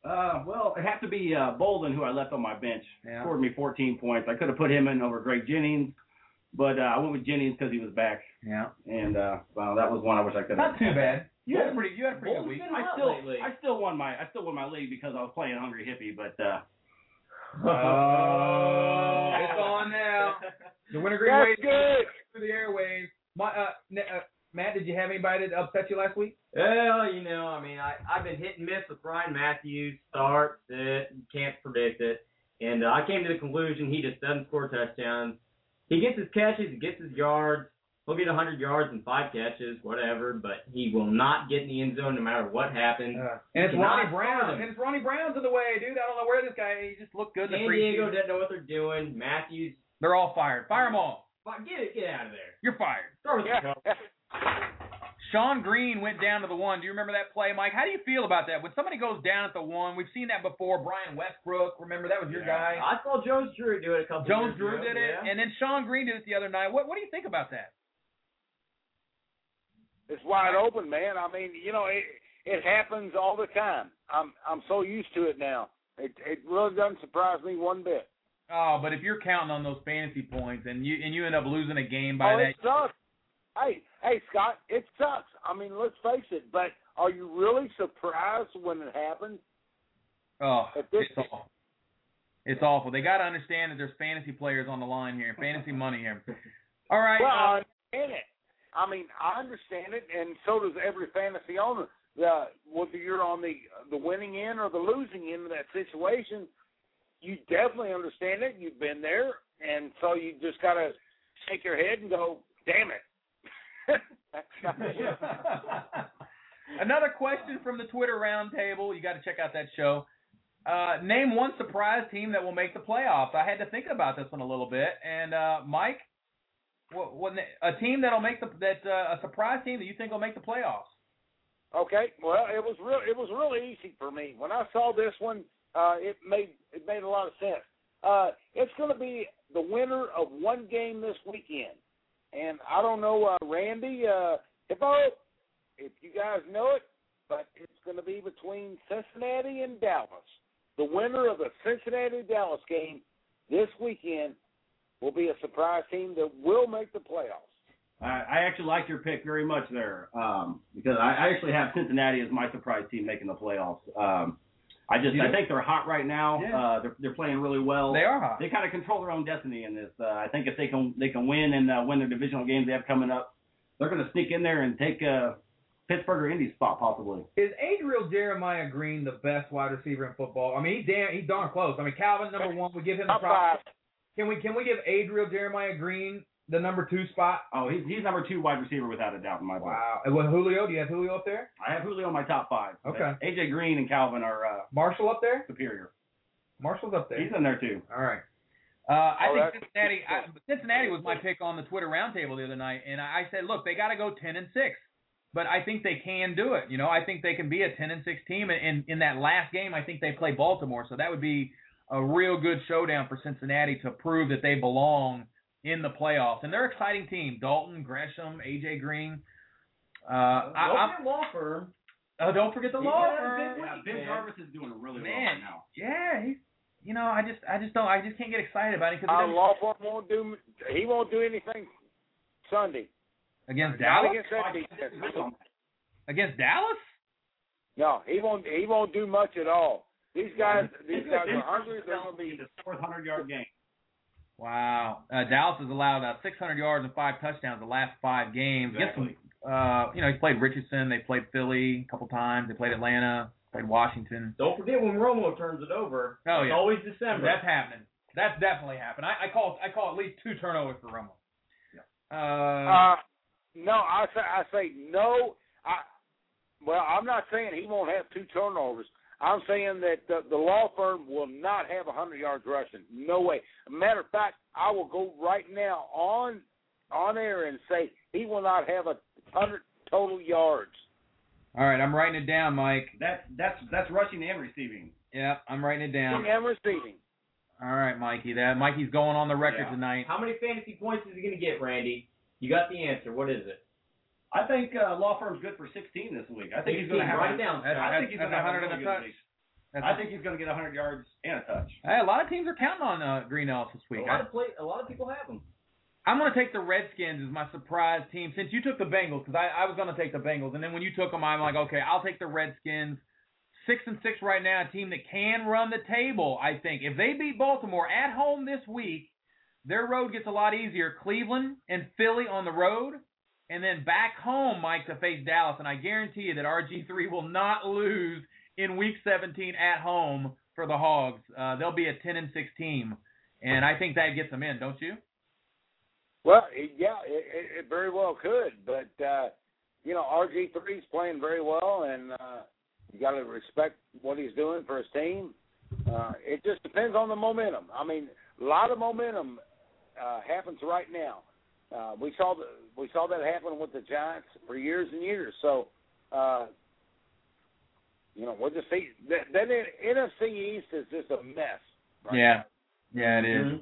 Uh, well, it had to be uh, Boldin, who I left on my bench. Yeah. Scored me 14 points. I could have put him in over Greg Jennings, but uh, I went with Jennings because he was back, Yeah, and uh, well, that was one I wish I could have. not too bad. You had a pretty you had a pretty good week. I still, lately. I still won my, I still won my league because I was playing Hungry Hippie, but uh, Oh, it's on now. The winter green That's wave good. through the airwaves. My, uh, N- uh, Matt, did you have anybody that upset you last week? Well, you know, I mean, I I've been hit and miss with Ryan Mathews. Start, sit, you can't predict it. And uh, I came to the conclusion he just doesn't score touchdowns. He gets his catches, he gets his yards. He'll get 100 yards and five catches, whatever, but he will not get in the end zone no matter what happens. and it's Ronnie Brown. And it's Ronnie Brown's in the way, dude. I don't know where this guy. He just looked good in the San Diego doesn't know what they're doing. Mathews, They're all fired. Fire them all. get it, get out of there. You're fired. With the. Shonn Greene went down to the one. Do you remember that play, Mike? How do you feel about that? When somebody goes down at the one, we've seen that before. Brian Westbrook, remember that was your guy. I saw Jones Drew do it a couple Jones years Drew ago, did it, yeah. and then Shonn Greene did it the other night. What What do you think about that? It's wide open, man. I mean, you know, it it happens all the time. I'm I'm so used to it now. It it really doesn't surprise me one bit. Oh, but if you're counting on those fantasy points and you and you end up losing a game by oh, that, it sucks. Hey, hey, Scott, it sucks. I mean, let's face it. But are you really surprised when it happens? oh, this- it's awful. It's awful. They got to understand that there's fantasy players on the line here, fantasy money here. All right. Well, I uh, understand it. I mean, I understand it, and so does every fantasy owner. Uh, whether you're on the the winning end or the losing end of that situation, you definitely understand it. You've been there, and so you just gotta shake your head and go, "Damn it." Another question from the Twitter roundtable. You got to check out that show. Uh, name one surprise team that will make the playoffs. I had to think about this one a little bit. And uh, Mike, what, what a team that'll make the that uh, a surprise team that you think will make the playoffs? Okay, well, it was real. It was really easy for me when I saw this one. Uh, it made it made a lot of sense. Uh, it's going to be the winner of one game this weekend, and I don't know, uh, Randy, uh, Hippo, if you guys know it, but it's going to be between Cincinnati and Dallas. The winner of the Cincinnati Dallas game this weekend will be a surprise team that will make the playoffs. I, actually like your pick very much there um, because I actually have Cincinnati as my surprise team making the playoffs. Um, I just You I do? think they're hot right now. Yeah. Uh, they're they're playing really well. They are hot. They kind of control their own destiny in this. Uh, I think if they can they can win and uh, win their divisional games they have coming up, they're going to sneak in there and take uh, Pittsburgh or Indy spot possibly. Is Adriel Jeremiah Green the best wide receiver in football? I mean, he's damn, he's darn close. I mean, Calvin number one. We give him the Top props. Can we can we give Adriel Jeremiah Green the number two spot? Oh, he's he's number two wide receiver without a doubt in my book. Wow. And with Julio, do you have Julio up there? I have Julio in my top five. Okay. AJ Green and Calvin are uh, Marshall up there? superior. Marshall's up there. He's in there too. All right. Uh, I Oh, think that's- Cincinnati. I, Cincinnati was my pick on the Twitter roundtable the other night, and I I said, look, they got to go ten and six, but I think they can do it. You know, I think they can be a ten and six team, and in, in that last game, I think they play Baltimore, so that would be a real good showdown for Cincinnati to prove that they belong in the playoffs. And they're an exciting team: Dalton, Gresham, AJ Green. Uh, Don't I'm, forget law firm. oh, don't forget the He law firm. Yeah, Ben man. Jarvis is doing really well right now. yeah, he's. You know, I just, I just don't, I just can't get excited about it because Our law firm won't do. He won't do anything Sunday. against Not Dallas. against that. Against Dallas? No, he won't. He won't do much at all. These guys. These guys are hungry. They're going to be. in the fourth hundred yard game. Wow. Uh, Dallas has allowed uh, 600 yards and five touchdowns the last five games. Against some, uh, you know, he's played Richardson. They played Philly a couple times. They played Atlanta. Played Washington. Don't forget when Romo turns it over. Oh, It's yeah. always December. That's happening. That's definitely happened. I, I call I call at least two turnovers for Romo. Uh, Uh, no, I say. I say no. I. Well, I'm not saying he won't have two turnovers. I'm saying that the, the law firm will not have a 100 yards rushing. No way. Matter of fact, I will go right now on on air and say he will not have a 100 total yards. All right, I'm writing it down, Mike. That's that's that's rushing and receiving. Yeah, I'm writing it down. And receiving. All right, Mikey. That Mikey's going on the record Yeah. tonight. How many fantasy points is he going to get, Randy? You got the answer. What is it? I think uh, law firm's good for 16 this week. I think he's going to have it down, That's, I think he's going to have 100 a and a touch. week. That's I think he's going to get 100 yards and a touch. Hey, a lot of teams are counting on uh, Green Ellis this A lot I, of play, a lot of people have him. I'm going to take the Redskins as my surprise team. Since you took the Bengals, because I, I was going to take the Bengals, and then when you took them, I'm like, okay, I'll take the Redskins. Six and six right now, a team that can run the table. I think if they beat Baltimore at home this week, their road gets a lot easier. Cleveland and Philly on the road, and then back home, Mike, to face Dallas. And I guarantee you that RG3 will not lose in Week 17 at home for the Hogs. Uh, they'll be a 10 and 6 team, and I think that gets them in, don't you? Well, yeah, it, it, very well could, but uh, you know, RG three's playing very well, and uh, you got to respect what he's doing for his team. Uh, it just depends on the momentum. I mean, a lot of momentum uh, happens right now. Uh, we saw the, we saw that happen with the Giants for years and years. So, uh, you know, we'll just see. That, that NFC East is just a mess. Right Yeah, yeah, it is. Mhm.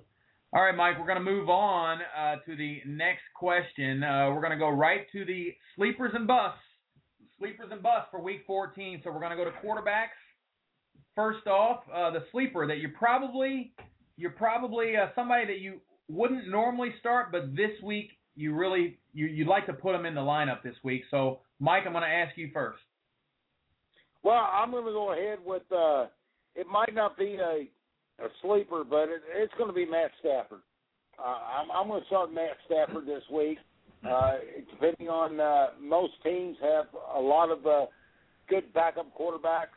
All right, Mike, we're going to move on uh, to the next question. Uh, we're going to go right to the sleepers and busts. Sleepers and busts for Week 14. So we're going to go to quarterbacks. First off, uh, the sleeper that you probably you're probably uh, somebody that you wouldn't normally start, but this week you really you you'd like to put them in the lineup this week. So, Mike, I'm going to ask you first. Well, I'm going to go ahead with. Uh, it might not be a, a sleeper, but it, it's going to be Matt Stafford. Uh, I'm, I'm going to start Matt Stafford this week. Uh, depending on uh, most teams have a lot of uh, good backup quarterbacks,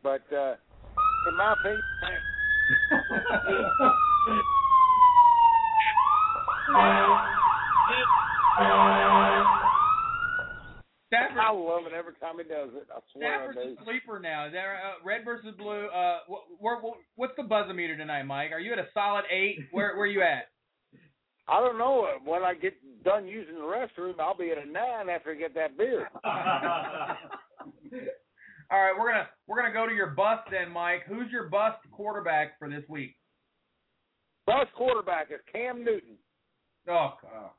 but uh, in my opinion, Stafford, I love it every time he does it. I swear Stafford's a sleeper now. There, uh, red versus blue. Uh, what, what, what's the buzzer meter tonight, Mike? Are you at a solid eight? Where, where you at? I don't know. When I get done using the restroom, I'll be at a nine after I get that beer. All right, we're gonna we're gonna go to your bust then, Mike. Who's your bust quarterback for this week? Bust quarterback is Cam Newton. Oh, God.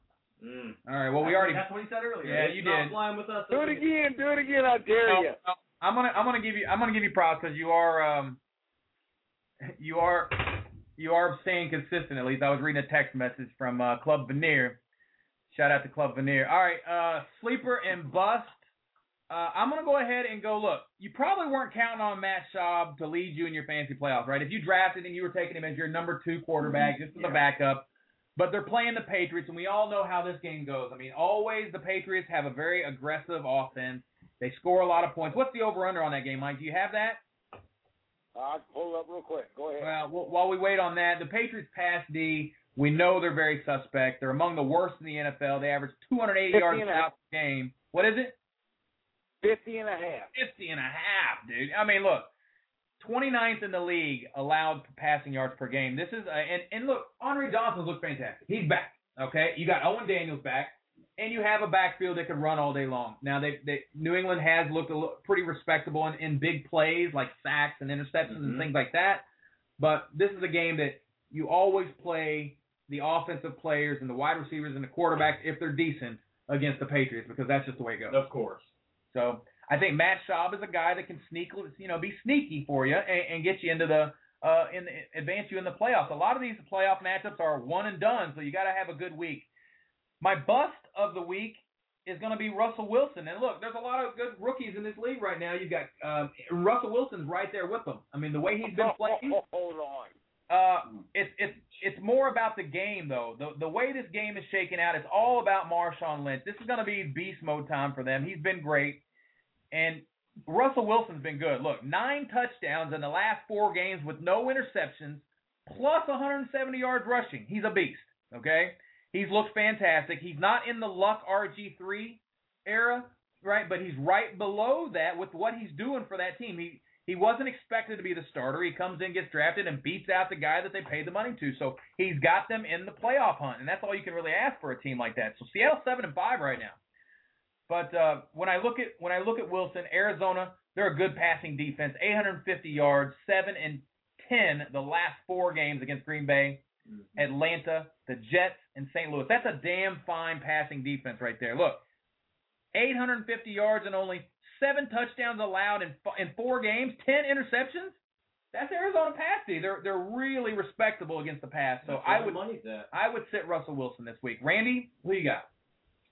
Mm. all right. Well, we already. That's what he said earlier. Yeah, It's you not did. flying with us. Do it again. Do it again. I dare No, you. no, I'm gonna I'm gonna give you I'm gonna give you props because you are um you are you are staying consistent. At least I was reading a text message from uh, Club Veneer. Shout out to Club Veneer. All right, uh, sleeper and bust. Uh, I'm gonna go ahead and go. Look, you probably weren't counting on Matt Schaub to lead you in your fantasy playoffs, right? If you drafted and you were taking him as your number two quarterback, just as a backup, but they're playing the Patriots, and we all know how this game goes. I mean, always the Patriots have a very aggressive offense. They score a lot of points. What's the over/under on that game, Mike? Do you have that? I'll pull it up real quick. Go ahead. Well, while we wait on that, the Patriots pass D. We know they're very suspect. They're among the worst in the NFL. They average 280 yards per game. What is it? 50 and a half. 50 and a half, dude. I mean, look, 29th in the league allowed passing yards per game. This is, uh, and, and look, Henry Johnson's looked fantastic. He's back, okay? You got Owen Daniels back, and you have a backfield that can run all day long. Now, they, they New England has looked a little, pretty respectable in, in big plays like sacks and interceptions and Mhm. things like that. But this is a game that you always play the offensive players and the wide receivers and the quarterbacks if they're decent against the Patriots because that's just the way it goes. Of course. So I think Matt Schaub is a guy that can sneak, you know, be sneaky for you and, and get you into the uh, in the, advance you in the playoffs. A lot of these playoff matchups are one and done, so you got to have a good week. My bust of the week is going to be Russell Wilson. And look, there's a lot of good rookies in this league right now. You've got um, Russell Wilson's right there with them. I mean, the way he's been playing. Hold on. Uh, it's it's it's more about the game though. The the way this game is shaking out, it's all about Marshawn Lynch. This is going to be beast mode time for them. He's been great, and Russell Wilson's been good. Look, nine touchdowns in the last four games with no interceptions, plus 170 yards rushing. He's a beast. Okay, he's looked fantastic. He's not in the Luck RG three era, right? But he's right below that with what he's doing for that team. He He wasn't expected to be the starter. He comes in, gets drafted, and beats out the guy that they paid the money to. So he's got them in the playoff hunt, and that's all you can really ask for a team like that. So Seattle seven and five right now. But uh, when I look at when I look at Wilson, Arizona, they're a good passing defense, 850 yards, seven and 10 the last four games against Green Bay, Atlanta, the Jets, and St. Louis. That's a damn fine passing defense right there. Look, 850 yards and only seven touchdowns allowed in in four games, 10 interceptions. That's Arizona pass D. They're they're really respectable against the pass. So That's I would. I would sit Russell Wilson this week. Randy, who you got?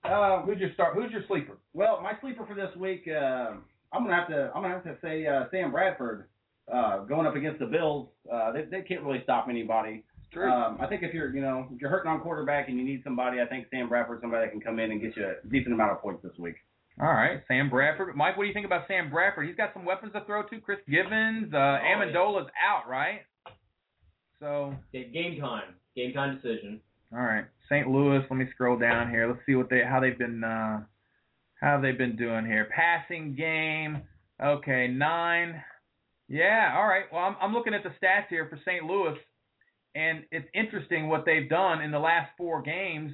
Uh, Who's your start? Who's your sleeper? well, my sleeper for this week, uh, I'm gonna have to I'm gonna have to say uh, Sam Bradford uh, going up against the Bills. Uh, they they can't really stop anybody. True. Um, I think if you're you know if you're hurting on quarterback and you need somebody, I think Sam Bradford's somebody that can come in and get you a decent amount of points this week. All right, Sam Bradford. Mike, what do you think about Sam Bradford? He's got some weapons to throw to. Chris Givens, uh, Amendola's out, right? So, Okay, game time. Game time decision. All right, St. Louis. Let me scroll down here. Let's see what they how they've been uh, how have been doing here. Passing game. Okay, nine. Yeah, all right. Well, I'm I'm looking at the stats here for St. Louis, and it's interesting what they've done in the last four games.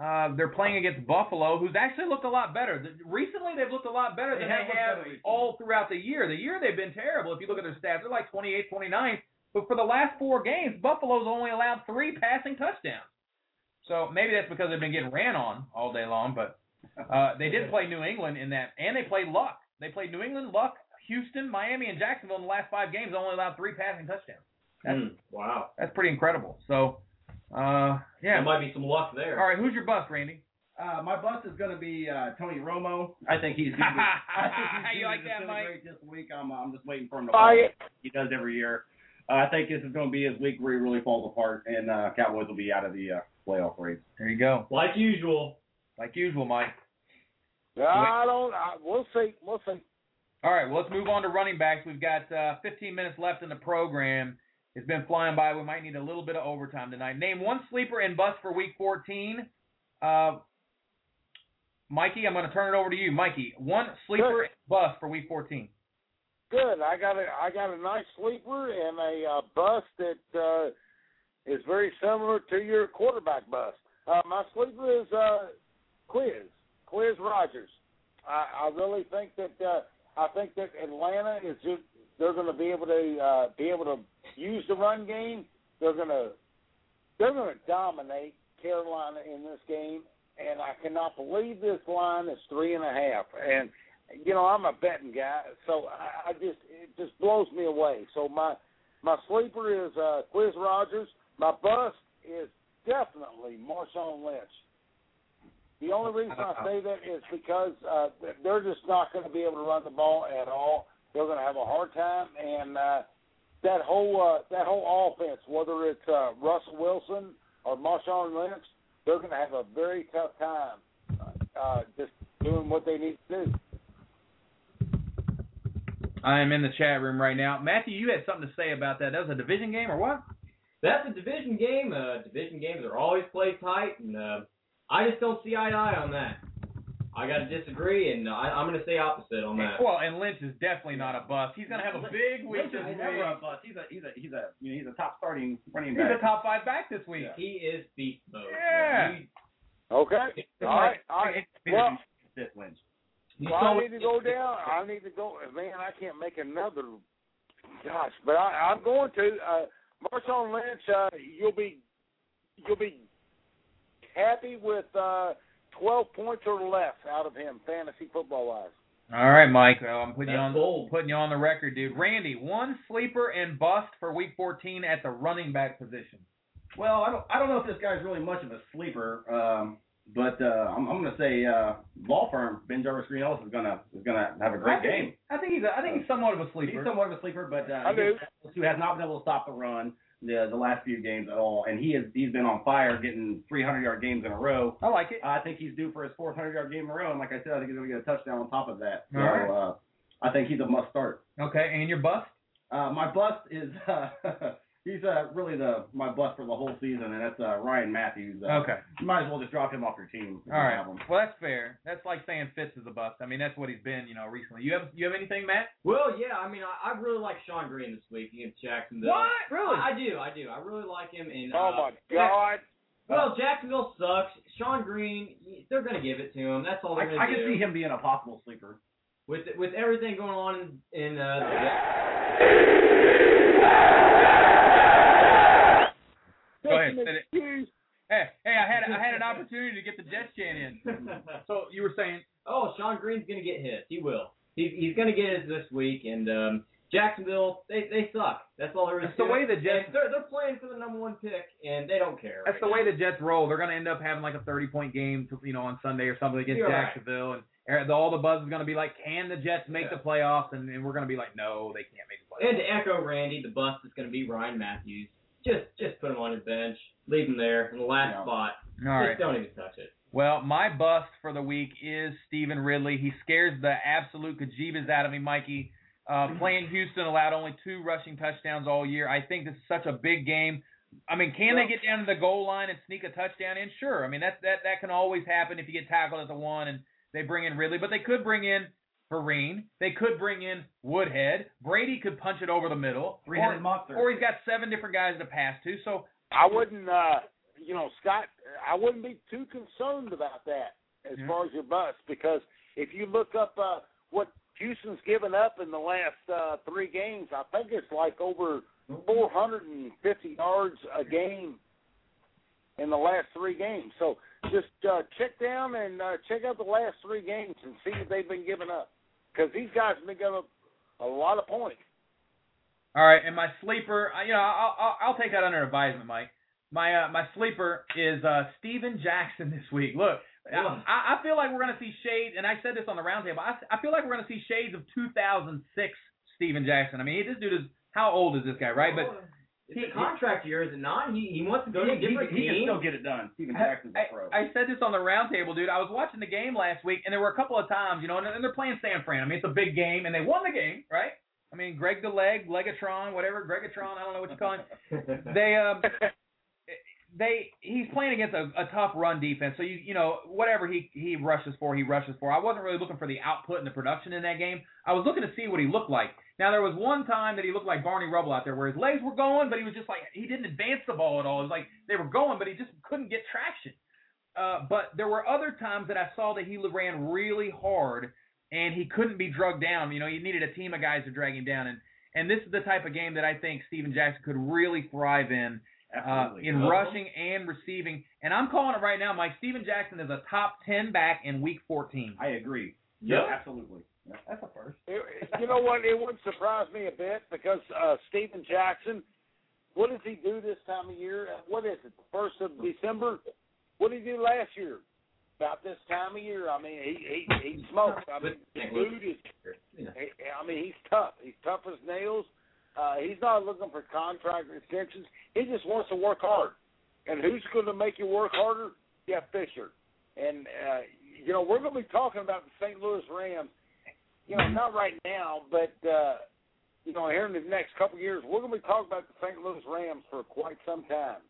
Uh, they're playing against Buffalo, who's actually looked a lot better. Recently, they've looked a lot better than They have they have all throughout the year. The year they've been terrible. If you look at their stats, they're like 28, 29. But for the last four games, Buffalo's only allowed three passing touchdowns. So maybe that's because they've been getting ran on all day long. But uh, they did play New England in that, and they played Luck. They played New England, Luck, Houston, Miami, and Jacksonville in the last five games. Only allowed three passing touchdowns. That's Hmm, wow. that's pretty incredible. So, uh, yeah. There might be some luck there. All right, who's your bust, Randy? Uh, my bust is going to be uh, Tony Romo. I think he's. Gonna be, I think he's You like that, disintegrate Mike? This week, I'm, I'm just waiting for him to. Buy fall. it. He does every year. Uh, I think this is going to be his week where he really falls apart, and uh, Cowboys will be out of the uh, playoff race. There you go. Like usual. Like usual, Mike. I don't. I, we'll see. We'll see. All right, well, let's move on to running backs. We've got uh, 15 minutes left in the program. It's been flying by. We might need a little bit of overtime tonight. Name one sleeper and bust for Week 14. Uh, Mikey, I'm going to turn it over to you. Mikey, one sleeper and bust for Week 14. Good. I got a I got a nice sleeper and a uh, bust that uh, is very similar to your quarterback bust. Uh, my sleeper is uh, Quizz Quizz Rodgers. I, I really think that uh, I think that Atlanta is just they're going to be able to uh, be able to use the run game. They're going to they're going to dominate Carolina in this game, and I cannot believe this line is three and a half. And you know, I'm a betting guy, so I, I just it just blows me away. So my my sleeper is uh, Quiz Rogers. My bust is definitely Marshawn Lynch. The only reason I say that is because uh, they're just not going to be able to run the ball at all. They're going to have a hard time, and uh, that whole uh, that whole offense, whether it's uh, Russell Wilson or Marshawn Lynch, they're going to have a very tough time uh, just doing what they need to do. I am in the chat room right now. Matthew, you had something to say about that. That was a division game or what? That's a division game. Uh, division games are always played tight, and uh, I just don't see eye to eye on that. I got to disagree, and uh, I, I'm going to say opposite on that. Well, and Lynch is definitely not a bust. He's going to have a big week Lynch this is week. never a bust. He's a he's a he's a you know, he's a top starting running back. He's a top five back this week. He is beast mode. Yeah. He- Okay. All right. All right. Well, This Lynch. well, I need to go down. I need to go. Man, I can't make another. Gosh, but I, I'm going to. Uh, Marshawn Lynch, uh, you'll be you'll be happy with uh, 12 points or less out of him, fantasy football wise. All right, Mike. Well, I'm putting you That's on bold. putting you on the record, dude. Randy, one sleeper and bust for Week 14 at the running back position. Well, I don't I don't know if this guy's really much of a sleeper, um, but uh, I'm I'm going to say uh, law firm BenJarvus Green Ellis is gonna is gonna have a great think, game. I think he's a, I think he's somewhat of a sleeper. He's somewhat of a sleeper, but uh, I do. who has not been able to stop the run the the last few games at all, and he is he's been on fire, getting 300 yard games in a row. I like it. I think he's due for his 400 yard game in a row, and like I said, I think he's going to get a touchdown on top of that. So All right. uh, I think he's a must start. Okay, and your bust? Uh, my bust is uh, he's uh, really the my bust for the whole season, and that's uh, Ryan Mathews. Uh, Okay. You might as well just drop him off your team. if you All right. have him. Well, that's fair. That's like saying Fitz is a bust. I mean, that's what he's been, you know, recently. You have you have anything, Matt? Well, yeah, I mean, I, I really like Shonn Greene this week against Jacksonville. What? Really? I, I do, I do. I really like him. And Oh uh, my God! Well, Jacksonville sucks. Shonn Greene, they're gonna give it to him. That's all they're gonna do. I can do. see him being a possible sleeper. With with everything going on in, in uh, Go ahead. That's Say an it. excuse. Hey, hey, I had I had an opportunity to get the Jets chant in. So you were saying oh, Shonn Greene's gonna get hit. He will. He's he's gonna get it this week. And um, Jacksonville, they they suck. That's all there is. That's the way it. the Jets- They're they're playing for the number one pick, and they don't care. that's right the way the Jets roll. They're going to end up having like a 30 point game, to, you know, on Sunday or something against You're right. Jacksonville, and er- all the buzz is going to be like, can the Jets make Yeah. the playoffs? And, and we're going to be like, no, they can't make the playoffs. And to echo Randy, the bust is going to be Ryan Mathews. Just just put him on your bench, leave him there in the last Yeah. spot. All right. Just don't even touch it. Well, my bust for the week is Stevan Ridley. He scares the absolute kajibas out of me, Mikey. Uh, playing Houston allowed only two rushing touchdowns all year. I think this is such a big game. I mean, can they get down to the goal line and sneak a touchdown in? Sure. I mean, that that that can always happen if you get tackled at the one and they bring in Ridley, but they could bring in Vereen. They could bring in Woodhead. Brady could punch it over the middle. Or, or he's got seven different guys to pass to. So I wouldn't, uh, you know, Scott. I wouldn't be too concerned about that as Yeah. far as your bust because if you look up uh, what Houston's given up in the last uh, three games, I think it's like over 450 yards a game in the last three games. So just uh, check down and uh, check out the last three games and see if they've been giving up because these guys have been giving up a lot of points. All right, and my sleeper, you know, I'll, I'll, I'll take that under advisement, Mike. My uh, my sleeper is uh, Steven Jackson this week. Look, Yeah. I, I feel like we're going to see shades, and I said this on the roundtable. I, I feel like we're going to see shades of 2006 Steven Jackson. I mean, this dude is how old is this guy, right? But it's he- a contract year, is it not? He he wants to go to a he, he, different he can still get it done. Steven I, Jackson's a pro. I, I said this on the roundtable, dude. I was watching the game last week, and there were a couple of times, you know, and, and they're playing San Fran. I mean, it's a big game, and they won the game, right? I mean, Greg the Leg, Legatron, whatever, Gregatron, I don't know what you call him. They um they he's playing against a, a tough run defense. So you you know whatever he he rushes for, he rushes for. I wasn't really looking for the output and the production in that game. I was looking to see what he looked like. Now there was one time that he looked like Barney Rubble out there, where his legs were going, but he was just like he didn't advance the ball at all. It was like they were going, but he just couldn't get traction. Uh, but there were other times that I saw that he ran really hard and he couldn't be drugged down. You know, he needed a team of guys to drag him down. And and this is the type of game that I think Steven Jackson could really thrive in uh, Absolutely. in rushing and receiving. And I'm calling it right now, Mike. Steven Jackson is a top 10 back in Week 14. I agree. Yeah. absolutely. Yeah, that's a first. It- you know what? It wouldn't surprise me a bit because uh, Steven Jackson. What does he do this time of year? Uh, What is it? The first of December. What did he do last year? About this time of year. I mean, he he he smokes. I mean, the dude is. Yeah. I mean, he's tough. He's tough as nails. Uh, he's not looking for contract extensions. He just wants to work hard. And who's going to make you work harder? Jeff Fisher. And uh, you know, we're going to be talking about the St. Louis Rams. You know, not right now, but uh, you know, here in the next couple of years, we're going to be talking about the St. Louis Rams for quite some time.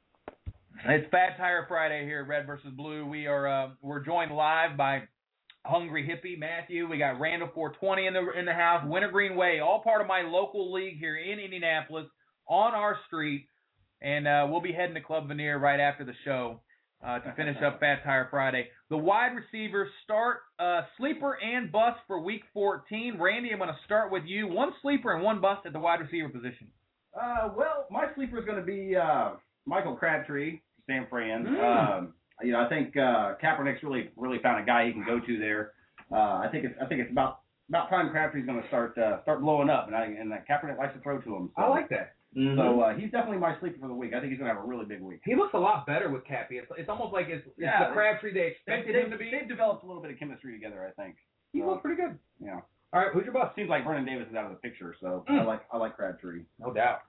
It's Fat Tire Friday here Red versus Blue. We are uh, we're joined live by Hungry Hippie Matthew. We got Randall 420 in the in the house. Wintergreen Way, all part of my local league here in Indianapolis on our street, and uh, we'll be heading to Club Veneer right after the show uh, to finish up Fat Tire Friday. The wide receivers start uh, sleeper and bust for Week 14. Randy, I'm going to start with you. One sleeper and one bust at the wide receiver position. Uh, well, my sleeper is going to be uh, Michael Crabtree, San Fran. Mm. Um, you know, I think uh, Kaepernick's really really found a guy he can go to there. Uh, I think it's I think it's about about time Crabtree's going to start uh, start blowing up, and I and uh, Kaepernick likes to throw to him. So, I like that. Mhm. So uh, he's definitely my sleeper for the week. I think he's going to have a really big week. He looks a lot better with Cappy. It's, it's almost like it's, Yeah, the Crabtree they expected they've, him to be. they've developed a little bit of chemistry together. I think. He So, looks pretty good. Yeah. All right, who's your bust? Seems like Vernon Davis is out of the picture, so Mm. I like I like Crabtree. No doubt.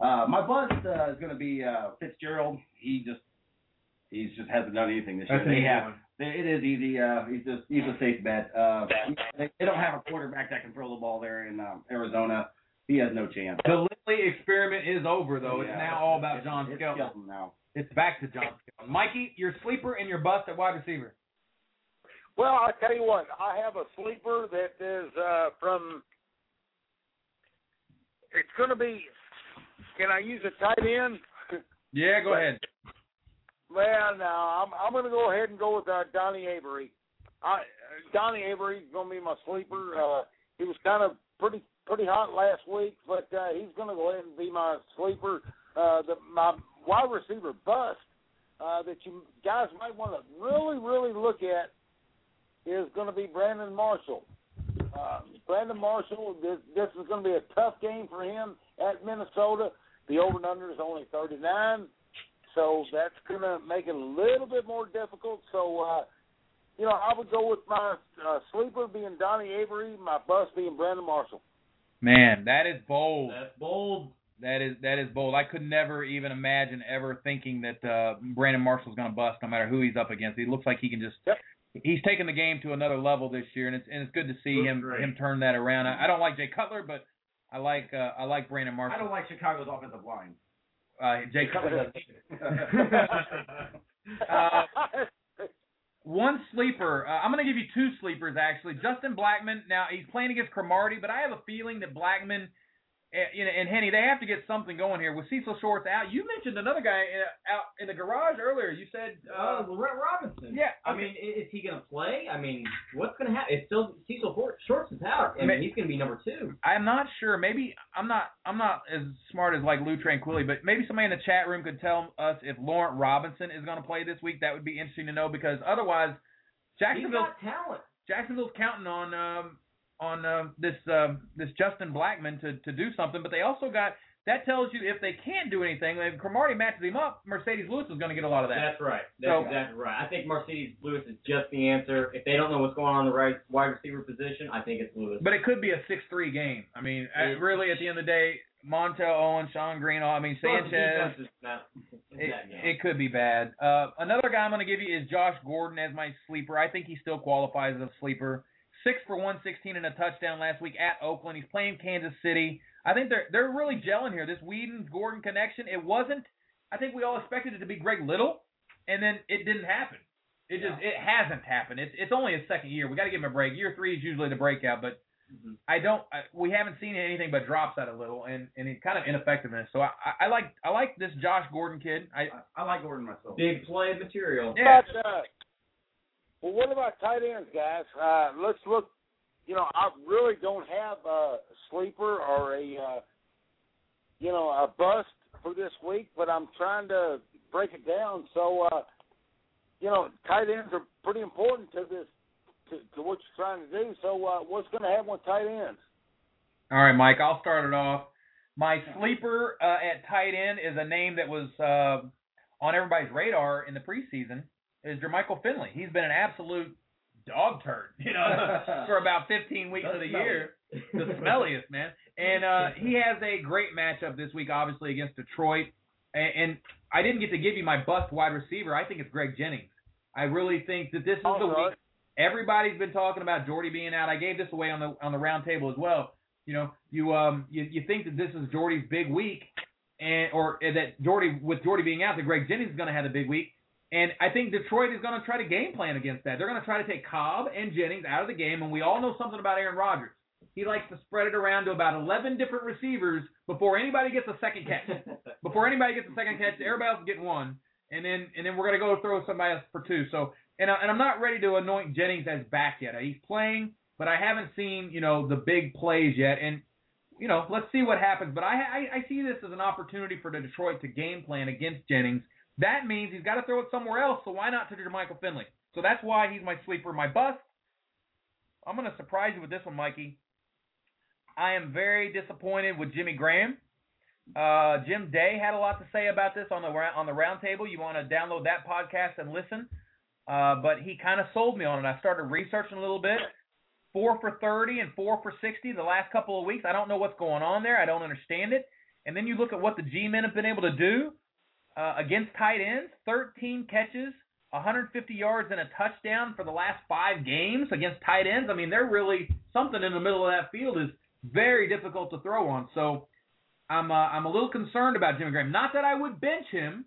Uh, my bust uh, is going to be uh, Fitzgerald. He just he's just hasn't done anything this year. They have they- it is easy. Uh, he's just he's a safe bet. Uh, they, they don't have a quarterback that can throw the ball there in um, Arizona. he has no chance. The Lindley experiment is over, though. It's now all about It's- John it's Skelton. Skelton now. It's back to John Skelton. Mikey, your sleeper and your bust at wide receiver. Well, I tell you what, I have a sleeper that is uh, from. It's going to be. Can I use a tight end? Yeah, go ahead. Well, no, I'm I'm going to go ahead and go with uh, Donnie Avery. I, Donnie Avery is going to be my sleeper. Uh, he was kind of pretty pretty hot last week, but uh, he's going to go ahead and be my sleeper. Uh, the my wide receiver bust uh, that you guys might want to really really look at is going to be Brandon Marshall. Uh, Brandon Marshall, this, this is going to be a tough game for him at Minnesota. The over and under is only 39, so that's going to make it a little bit more difficult. So, uh, you know, I would go with my uh, sleeper being Donnie Avery, my bust being Brandon Marshall. Man, that is bold. That's bold. That is that is bold. I could never even imagine ever thinking that uh, Brandon Marshall's going to bust no matter who he's up against. He looks like he can just. Yep. He's taken the game to another level this year, and it's and it's good to see Looks him great. him turn that around. I, I don't like Jay Cutler, but I like uh, I like Brandon Marshall. I don't like Chicago's offensive line. Uh, Jay Cutler. Uh, One sleeper. Uh, I'm going to give you two sleepers actually. Justin Blackmon. Now he's playing against Cromartie, but I have a feeling that Blackman, you know, and Henne, they have to get something going here with Cecil Shorts out. You mentioned another guy uh, out in the garage earlier. You said, uh, Uh, Laurent Robinson. yeah, I okay. mean, is he going to play? I mean, what's going to happen? It's still Cecil Shorts is out. I Ma- mean, he's going to be number two. I'm not sure. Maybe I'm not. I'm not as smart as like Lou Tranquilli, but maybe somebody in the chat room could tell us if Laurent Robinson is going to play this week. That would be interesting to know because otherwise, Jacksonville's talent. Jacksonville's counting on um, on um, this um, this Justin Blackmon to to do something, but they also got that tells you if they can't do anything, if Cromartie matches him up, Marcedes Lewis is going to get a lot of that. That's right. That's So- exactly right. I think Marcedes Lewis is just the answer. If they don't know what's going on in the right wide receiver position, I think it's Lewis. But it could be a six-three game. I mean, It- really, at the end of the day, Montel Owen, Shonn Greene, all I mean Sanchez. is not- It, it could be bad. Uh, another guy I'm going to give you is Josh Gordon as my sleeper. I think he still qualifies as a sleeper. Six for 116 and a touchdown last week at Oakland. He's playing Kansas City. I think they're they're really gelling here. This Weeden Gordon connection. It wasn't. I think we all expected it to be Greg Little, and then it didn't happen. It just it hasn't happened. It's it's only his second year. We got to give him a break. Year three is usually the breakout, but Mhm. I don't. I, we haven't seen anything but drops out of Little and and it's kind of ineffectiveness. So I, I I like I like this Josh Gordon kid. I I, I like Gordon myself. Big play material. yeah. But, uh, well, what about tight ends, guys? Uh, let's look. You know, I really don't have a sleeper or a, uh, you know, a bust for this week, but I'm trying to break it down. So, uh, you know, tight ends are pretty important to this, to, to what you're trying to do. So, uh, what's going to happen with tight ends? All right, Mike, I'll start it off. My sleeper uh, at tight end is a name that was uh, on everybody's radar in the preseason. Is Jermichael Finley? He's been an absolute dog turd, you know, for about 15 weeks The of the year. The smelliest. man. And uh, he has a great matchup this week, obviously against Detroit. And, and I didn't get to give you my bust wide receiver. I think it's Greg Jennings. I really think that this is the All right. week. Everybody's been talking about Jordy being out. I gave this away on the on the round table as well. You know, you um you, you think that this is Jordy's big week, and or that Jordy with Jordy being out, that Greg Jennings is going to have a big week. And I think Detroit is going to try to game plan against that. They're going to try to take Cobb and Jennings out of the game, and we all know something about Aaron Rodgers. He likes to spread it around to about 11 different receivers before anybody gets a second catch. before anybody gets a second catch, everybody else is getting one, and then and then we're gonna go throw somebody else for two. So and I, and I'm not ready to anoint Jennings as back yet. He's playing, but I haven't seen you know the big plays yet, and you know let's see what happens. But I I, I see this as an opportunity for the Detroit to game plan against Jennings. That means he's got to throw it somewhere else. So why not to Michael Finley? So that's why he's my sleeper, my bust. I'm gonna surprise you with this one, Mikey. I am very disappointed with Jimmy Graham. Uh, Jim Day had a lot to say about this on the on the roundtable. You want to download that podcast and listen. Uh, but he kind of sold me on it. I started researching a little bit. Four for 30 and four for 60 the last couple of weeks. I don't know what's going on there. I don't understand it. And then you look at what the G-men have been able to do uh, against tight ends. 13 catches, 150 yards, and a touchdown for the last five games against tight ends. I mean, they're really something in the middle of that field is very difficult to throw on. So I'm uh, I'm a little concerned about Jimmy Graham. Not that I would bench him.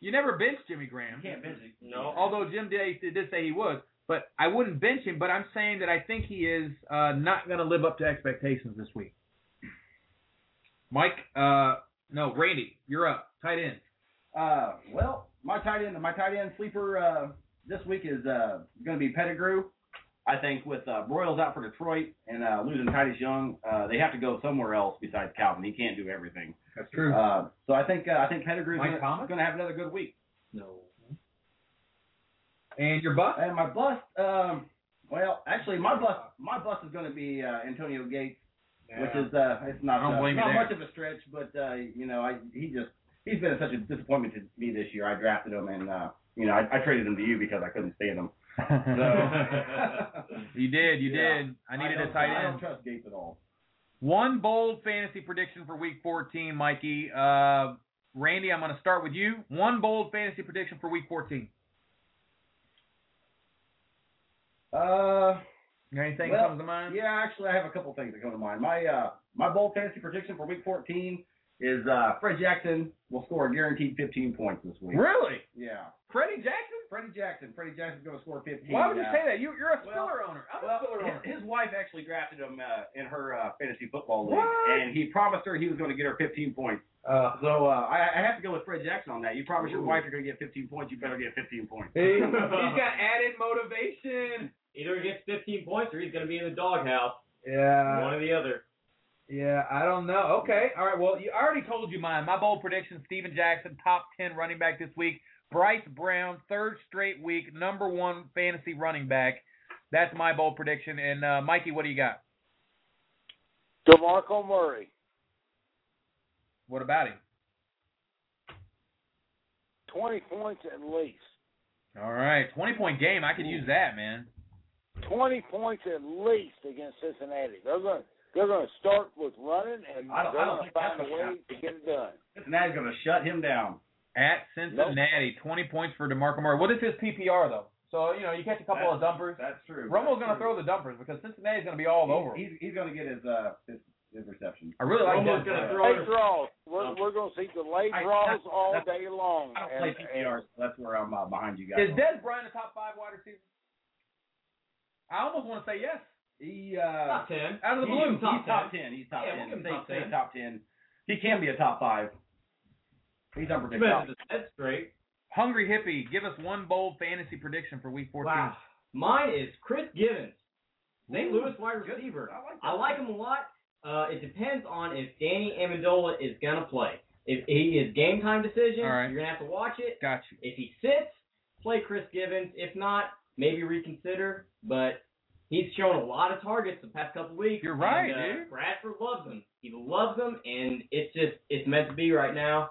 You never bench Jimmy Graham. Can't bench it. No. Although Jim did, did say he was, but I wouldn't bench him. But I'm saying that I think he is uh, not going to live up to expectations this week. Mike, uh, no, Randy, you're up. Tight end. Uh, well, my tight end, my tight end sleeper uh, this week is uh, going to be Pettigrew. I think with uh, Broyles out for Detroit and uh, losing Titus Young, uh, they have to go somewhere else besides Calvin. He can't do everything. That's true. Uh, so I think uh, I think Pettigrew's going to have another good week. No. and your bust? And my bust, um, well, actually, my bust, my bust is going to be uh, Antonio Gates, which is uh, it's not uh, not there. much of a stretch, but uh, you know, I he just he's been such a disappointment to me this year. I drafted him, and uh, you know, I, I traded him to you because I couldn't stand him. So you did, you Yeah. did. I needed don't- a tight I don't trust Gates at all. One bold fantasy prediction for Week 14, Mikey. Uh, Randy, I'm going to start with you. One bold fantasy prediction for Week 14. Uh, anything Well, comes to mind? yeah, actually, I have a couple things that come to mind. My uh, my bold fantasy prediction for Week 14 is uh, Fred Jackson will score a guaranteed 15 points this week. Really? Yeah. Freddie Jackson? Freddie Jackson. Freddie Jackson's going to score 15. Why would you uh, say that? You, you're a well- Spiller owner. I'm Well, a Spiller owner. his, his wife actually drafted him uh, in her uh, fantasy football league, What? and he promised her he was going to get her 15 points. Uh, So uh, I, I have to go with Fred Jackson on that. You promise your wife you're going to get 15 points, you better get 15 points. he, he's got added motivation. Either he gets 15 points or he's going to be in the doghouse. Yeah. One or the other. Yeah, I don't know. Okay, all right. Well, you, I already told you mine. My bold prediction: Steven Jackson, top ten running back this week. Bryce Brown, third straight week, number one fantasy running back. That's my bold prediction. And uh, Mikey, what do you got? DeMarco Murray, What about him? 20 points at least. All right, twenty point game. I could use that, man. 20 points at least against Cincinnati. They're going to they're going to start with running, and I don't- they're I don't going to find a gonna way to get it done. Cincinnati's going to shut him down. At Cincinnati, twenty points for Demarco Murray. What is his PPR though? So you know you catch a couple of dumpers. That's true. Romo's going to throw the dumpers because Cincinnati's going to be all over. him. He's, he's going to get his uh his, his reception. I really like Romo's that. going to throw Late draws. We're, we're going to see the late I- draws that's- all that's- day long. I don't And- play PPR, so that's where I'm uh, behind you guys. Is Dez Bryant a top five wide receiver? I almost want to say yes. He uh Top 10. Out of the he's, blue, he's top top 10. ten. He's top Yeah, ten. we'll Say- top say 10. top ten. He can be a top five. He's unpredictable. set straight. Hungry Hippie, give us one bold fantasy prediction for Week 14. Wow. Mine is Chris Givens, St. Louis wide good. receiver. I like. I like him a lot. Uh, it depends on if Danny Amendola is gonna play. If he is game time decision, right. you're gonna have to watch it. Got you. If he sits, play Chris Givens. If not, maybe reconsider. But he's shown a lot of targets the past couple weeks. You're right, and, uh, dude. Bradford loves him. He loves him, and it's just it's meant to be right now.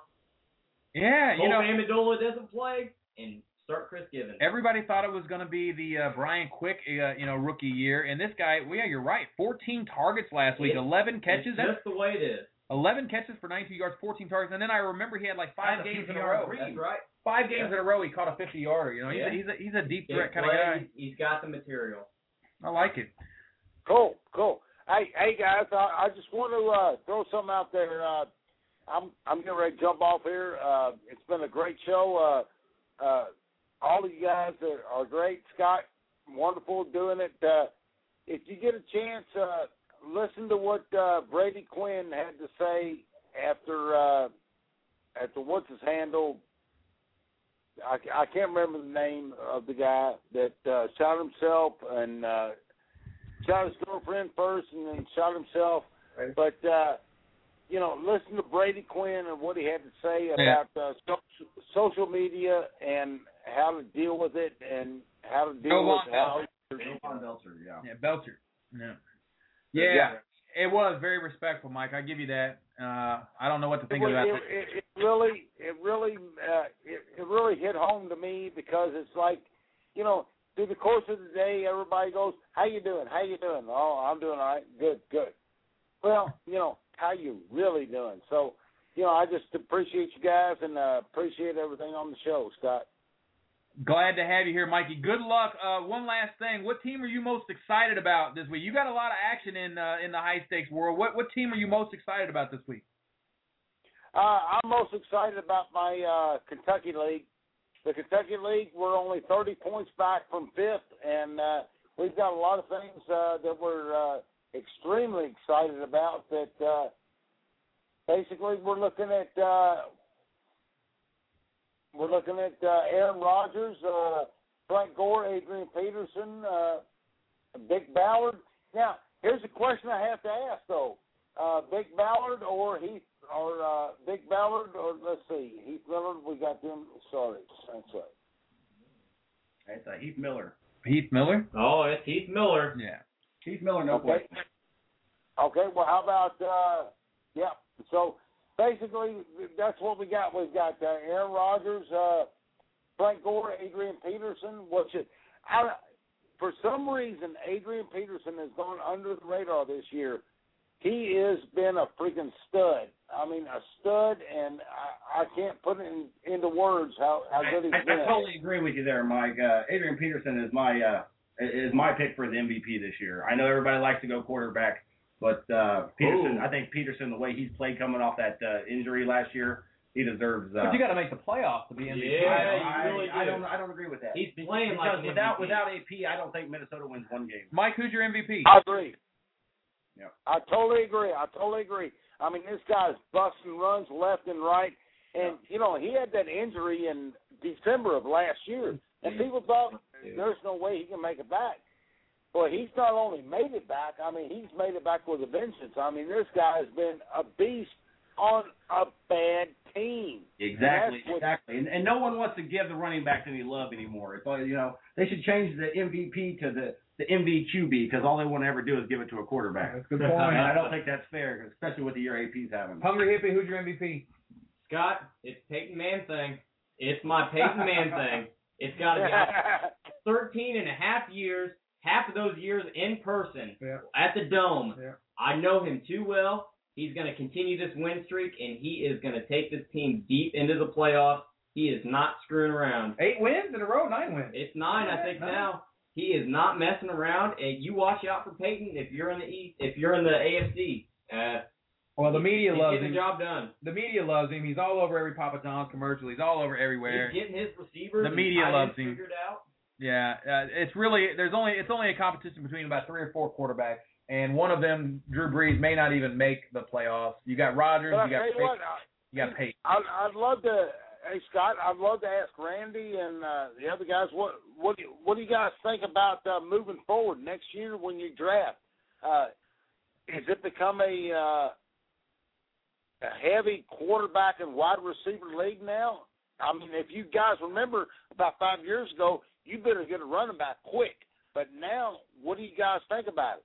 Yeah, you Hope know, Amendola doesn't play, and start Chris Givens. everybody thought it was going to be the uh, Brian Quick, uh, you know, rookie year, and this guy, well, yeah, you're right. 14 targets last week, It's- 11 catches. That's just the way it is. 11 catches for 92 yards, 14 targets, and then I remember he had like five games in a row. That's right. Five games in a row, he caught a 50 yarder. You know, he's, Yeah. a, he's a he's a deep threat kind of guy. He's got the material. I like it. Cool, cool. Hey, hey guys, I, I just want to uh, throw something out there. Uh, I'm I'm getting ready to jump off here. Uh, it's been a great show. Uh, uh, all of you guys are, are great. Scott, wonderful doing it. Uh, if you get a chance, uh, listen to what uh, Brady Quinn had to say after uh, after what's his handle. I, I can't remember the name of the guy that uh, shot himself and uh, shot his girlfriend first and then shot himself. But uh, you know, listen to Brady Quinn and what he had to say Yeah. about uh, so- social media and how to deal with it and how to deal Go with on, how. Von Belcher, yeah. Yeah, Belcher. Yeah. Yeah, it was very respectful, Mike. I give you that. Uh, I don't know what to It, think was- about it, that. it, it really, it really, uh, it, it really hit home to me because it's like, you know, through the course of the day, everybody goes, "How you doing? How you doing? Oh, I'm doing all right. Good, good." Well, you know, how you really doing? So, you know, I just appreciate you guys and uh, appreciate everything on the show, Scott. Glad to have you here, Mikey. Good luck. Uh, one last thing. What team are you most excited about this week? You got a lot of action in uh, in the high stakes world. What what team are you most excited about this week? Uh, I'm most excited about my uh, Kentucky League. The Kentucky League, we're only 30 points back from fifth, and uh, we've got a lot of things uh, that we're uh, extremely excited about. That uh, basically we're looking at uh, we're looking at uh, Aaron Rodgers, uh, Frank Gore, Adrian Peterson, uh, Vic Ballard. Now, here's a question I have to ask though: uh, Vic Ballard or Heath or uh, Vic Ballard or let's see, Heath Miller. We got them. Sorry, I'm sorry. It's uh, Heath Miller. Heath Miller. Oh, it's Heath Miller. Yeah. Heath Miller, no Okay. question. Okay. Well, how about uh, yeah? So basically, that's what we got. We've got uh, Aaron Rodgers, uh, Frank Gore, Adrian Peterson. What's it? I, for some reason, Adrian Peterson has gone under the radar this year. He has been a freaking stud. I mean, a stud, and I, I can't put it in, into words how how good he's I, been. I totally agree with you there, Mike. Uh, Adrian Peterson is my uh, is my pick for the MVP this year. I know everybody likes to go quarterback, but uh, Peterson, Ooh. I think Peterson, the way he's played coming off that uh, injury last year, he deserves. Uh, But you got to make the playoffs to be MVP. Yeah, I, you really I, I do. don't. I don't agree with that. He's playing like because an without MVP. without AP, I don't think Minnesota wins one game. Mike, who's your MVP? I agree. Yep. I totally agree. I totally agree. I mean, this guy's busting runs left and right, and you know he had that injury in December of last year, and people thought there's no way he can make it back. Well, he's not only made it back. I mean, he's made it back with a vengeance. I mean, this guy has been a beast on a bad team. Exactly, And exactly. And, and no one wants to give the running back any love anymore. It's all you know. They should change the MVP to the the MVQB because all they want to ever do is give it to a quarterback. That's a good And point. I don't think that's fair, especially with the year AP's having. Hungry hippie, who's your MVP? Scott, it's Peyton Man thing. It's my Peyton Man thing. It's got to be. I- 13 and a half years, half of those years in person Yeah. at the Dome. Yeah. I know him too well. He's going to continue this win streak, and he is going to take this team deep into the playoffs. He is not screwing around. Eight wins in a row, nine wins. It's nine, I think Nine. now. He is not messing around, and you watch out for Peyton if you're in the East, if you're in the AFC. Uh, Well, the media he's loves getting him. the job done. The media loves him. He's all over every Papa John's commercial. He's all over everywhere. He's getting his receivers. The media loves him. Figured out. Yeah, uh, it's really there's only it's only a competition between about three or four quarterbacks, and one of them, Drew Brees, may not even make the playoffs. You got Rodgers, But I you got tell you Peyton, what, I- you got Peyton. I'd, I'd love to. Hey Scott, I'd love to ask Randy and uh, the other guys what what do you, what do you guys think about uh, moving forward next year when you draft? Uh, has it become a uh, a heavy quarterback and wide receiver league now? I mean, if you guys remember about five years ago, you better get a running back quick. But now, what do you guys think about it?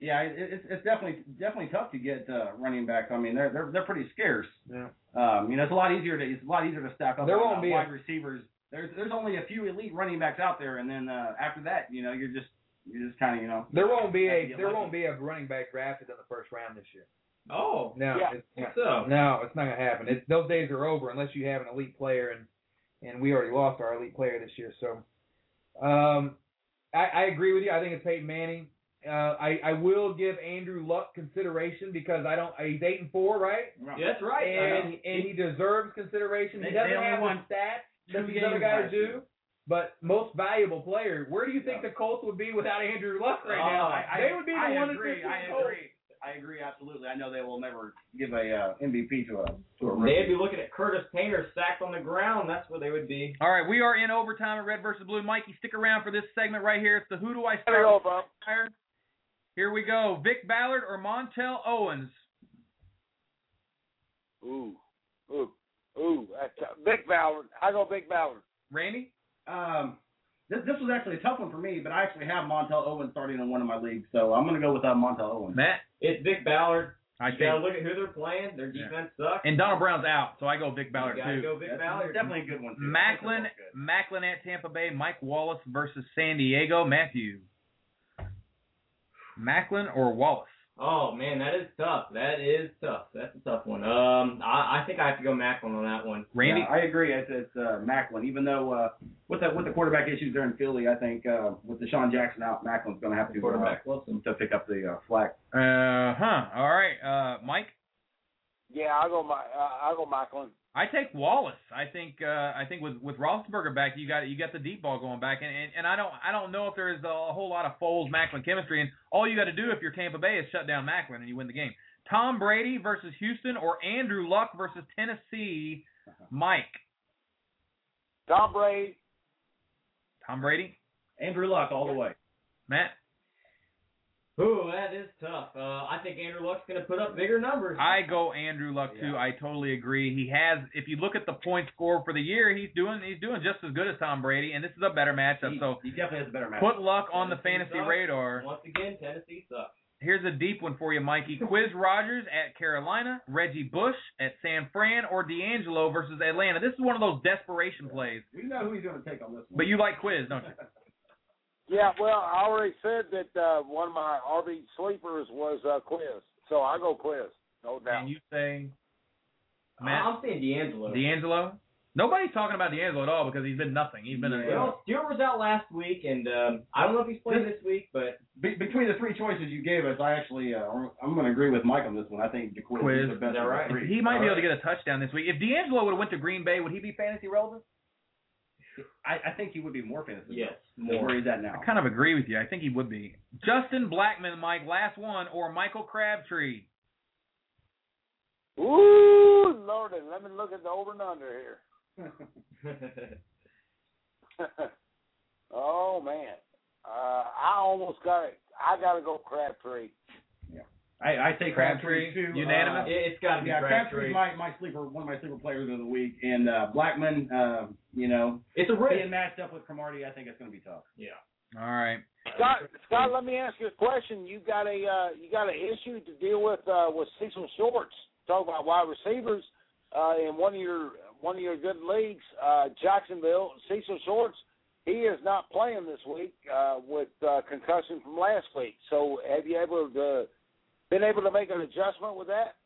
Yeah, it, it's it's definitely definitely tough to get uh, running backs. I mean, they're they're they're pretty scarce. Yeah. Um, you know, it's a lot easier to it's a lot easier to stack up There won't uh, be a- wide receivers. There's there's only a few elite running backs out there, and then uh, after that, you know, you're just you're just kind of you know. There won't be a there lucky. won't be a running back drafted in the first round this year. Oh, No, Yeah. it's, think so. no, it's not gonna happen. It's, those days are over unless you have an elite player, and and we already lost our elite player this year. So, um, I, I agree with you. I think it's Peyton Manning. Uh, I I will give Andrew Luck consideration because I don't. He's eight and four, right? Yeah, that's right. and Uh, and he deserves consideration. They- he doesn't they only have won the stats that these other games guys do. But most valuable player. Where do you think Yeah. the Colts would be without Andrew Luck right Oh, now? I, I, they would be the I one agree. that fits I the Colts. agree. I agree absolutely. I know they will never give a uh, MVP to a to a They'd be looking at Curtis Painter sacked on the ground. That's where they would be. All right, we are in overtime at Red versus Blue. Mikey, stick around for this segment right here. It's the Who Do I There you Start? go, bro. Fire. Here we go. Vic Ballard or Montell Owens? Ooh, ooh, ooh. Vic Ballard. I go Vic Ballard. Randy? Um, this this was actually a tough one for me, but I actually have Montell Owens starting in one of my leagues, so I'm gonna go with uh, Montell Owens. Matt? It's Vic Ballard. I You gotta look at who they're playing. Their Yeah. defense sucks. And Donald Brown's out, so I go Vic you Ballard gotta too. go Vic That's, Ballard. definitely a good one too. Maclin, Maclin at Tampa Bay. Mike Wallace versus San Diego. Matthew. Maclin or Wallace? Oh man, that is tough. That is tough. That's a tough one. Um, I, I think I have to go Maclin on that one. Randy, Yeah, I agree. It's, it's uh, Maclin. Even though uh, with the with the quarterback issues there in Philly, I think uh, with DeSean Jackson out, Maclin's going to have to Quarterback uh, loves to pick up the uh, slack. uh huh. All right, uh, Mike. Yeah, I'll go. My, uh, I'll go Maclin. I take Wallace. I think uh, I think with with Roethlisberger back, you got you got the deep ball going back, and, and and I don't I don't know if there's a whole lot of Foles Maclin chemistry, and all you got to do if you're Tampa Bay is shut down Maclin and you win the game. Tom Brady versus Houston or Andrew Luck versus Tennessee. Mike, Tom Brady. Tom Brady, Andrew Luck all the way. Matt. Ooh, that is tough. Uh, I think Andrew Luck's going to put up bigger numbers. I go Andrew Luck too. Yeah. I totally agree. He has, if you look at the point score for the year, he's doing he's doing just as good as Tom Brady, and this is a better matchup. He, So he definitely has a better match. put Luck on the fantasy sucks. radar. Once again, Tennessee sucks. Here's a deep one for you, Mikey. Quizz Rodgers at Carolina, Reggie Bush at San Fran, or DeAngelo versus Atlanta. This is one of those desperation plays. we know who he's going to take on this one. But you like Quizz, don't you? Yeah, well, I already said that uh, one of my RV sleepers was uh, Quizz, so I go Quizz, no doubt. And you say Matt I'm saying DeAngelo. DeAngelo? Nobody's talking about DeAngelo at all because he's been nothing. He's been a, Well, Stewart was out last week, and um, I don't know if he's playing this week, but Be- between the three choices you gave us, I actually uh, I'm going to agree with Mike on this one. I think DeQuiz Quizz. is the best Is that right? he might be able to get a touchdown this week. If DeAngelo would have went to Green Bay, would he be fantasy relevant? I, I think he would be more fantasy. yes, More. more. Where he's at now. I kind of agree with you. I think he would be. Justin Blackmon, Mike, last one, or Michael Crabtree. Ooh, Lordy, let me look at the over and under here. oh man, uh, I almost got it. I got to go Crabtree. I, I take Crabtree, Crabtree, too. unanimous? Uh, It, it's got to be yeah, Crabtree. Crabtree's my my sleeper, one of my sleeper players of the week, and uh, Blackmon, uh, you know, It's a risk. being matched up with Cromartie, I think it's going to be tough. Yeah. All right. Scott, Scott, let me ask you a question. You got a uh, you got an issue to deal with uh, with Cecil Shorts. Talk about wide receivers uh, in one of your one of your good leagues, uh, Jacksonville. Cecil Shorts, he is not playing this week uh, with uh, concussion from last week. So, have you able to been able to make an adjustment with that?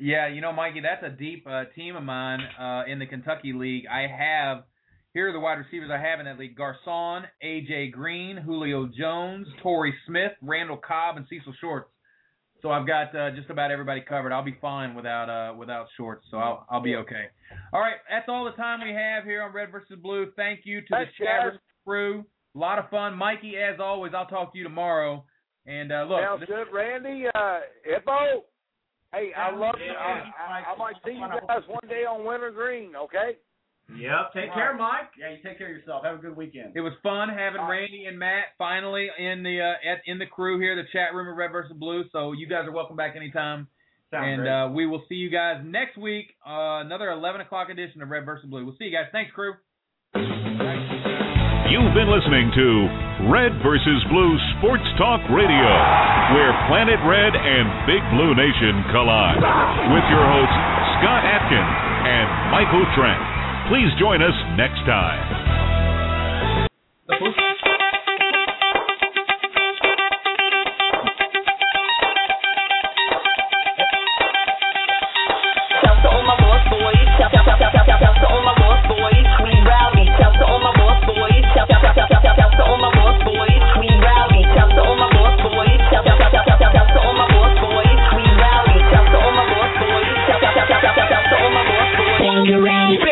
Yeah, you know, Mikey, that's a deep uh, team of mine uh, in the Kentucky League. I have here are the wide receivers I have in that league: Garcon, AJ Green, Julio Jones, Torrey Smith, Randall Cobb, and Cecil Shorts. So I've got uh, just about everybody covered. I'll be fine without uh, without Shorts, so I'll I'll be okay. All right, that's all the time we have here on Red versus Blue. Thank you to Thanks, the chat crew. A lot of fun, Mikey. As always, I'll talk to you tomorrow. And uh, look, Sounds good, Randy. Uh, Hippo. Hey, I love you. Yeah. I, I, I might see you guys one day on Winter Green. Okay. Yep. Take care, Mike. Yeah, you take care of yourself. Have a good weekend. It was fun having Randy and Matt finally in the uh, at, in the crew here, the chat room at Red versus Blue. So you guys are welcome back anytime. Sounds and great. uh, we will see you guys next week. Uh, another 11 o'clock edition of Red versus Blue. We'll see you guys. Thanks, crew. You've been listening to Red versus Blue Sports Talk Radio, where Planet Red and Big Blue Nation collide. With your hosts, Scott Atkins and Michael Trent. Please join us next time. Lost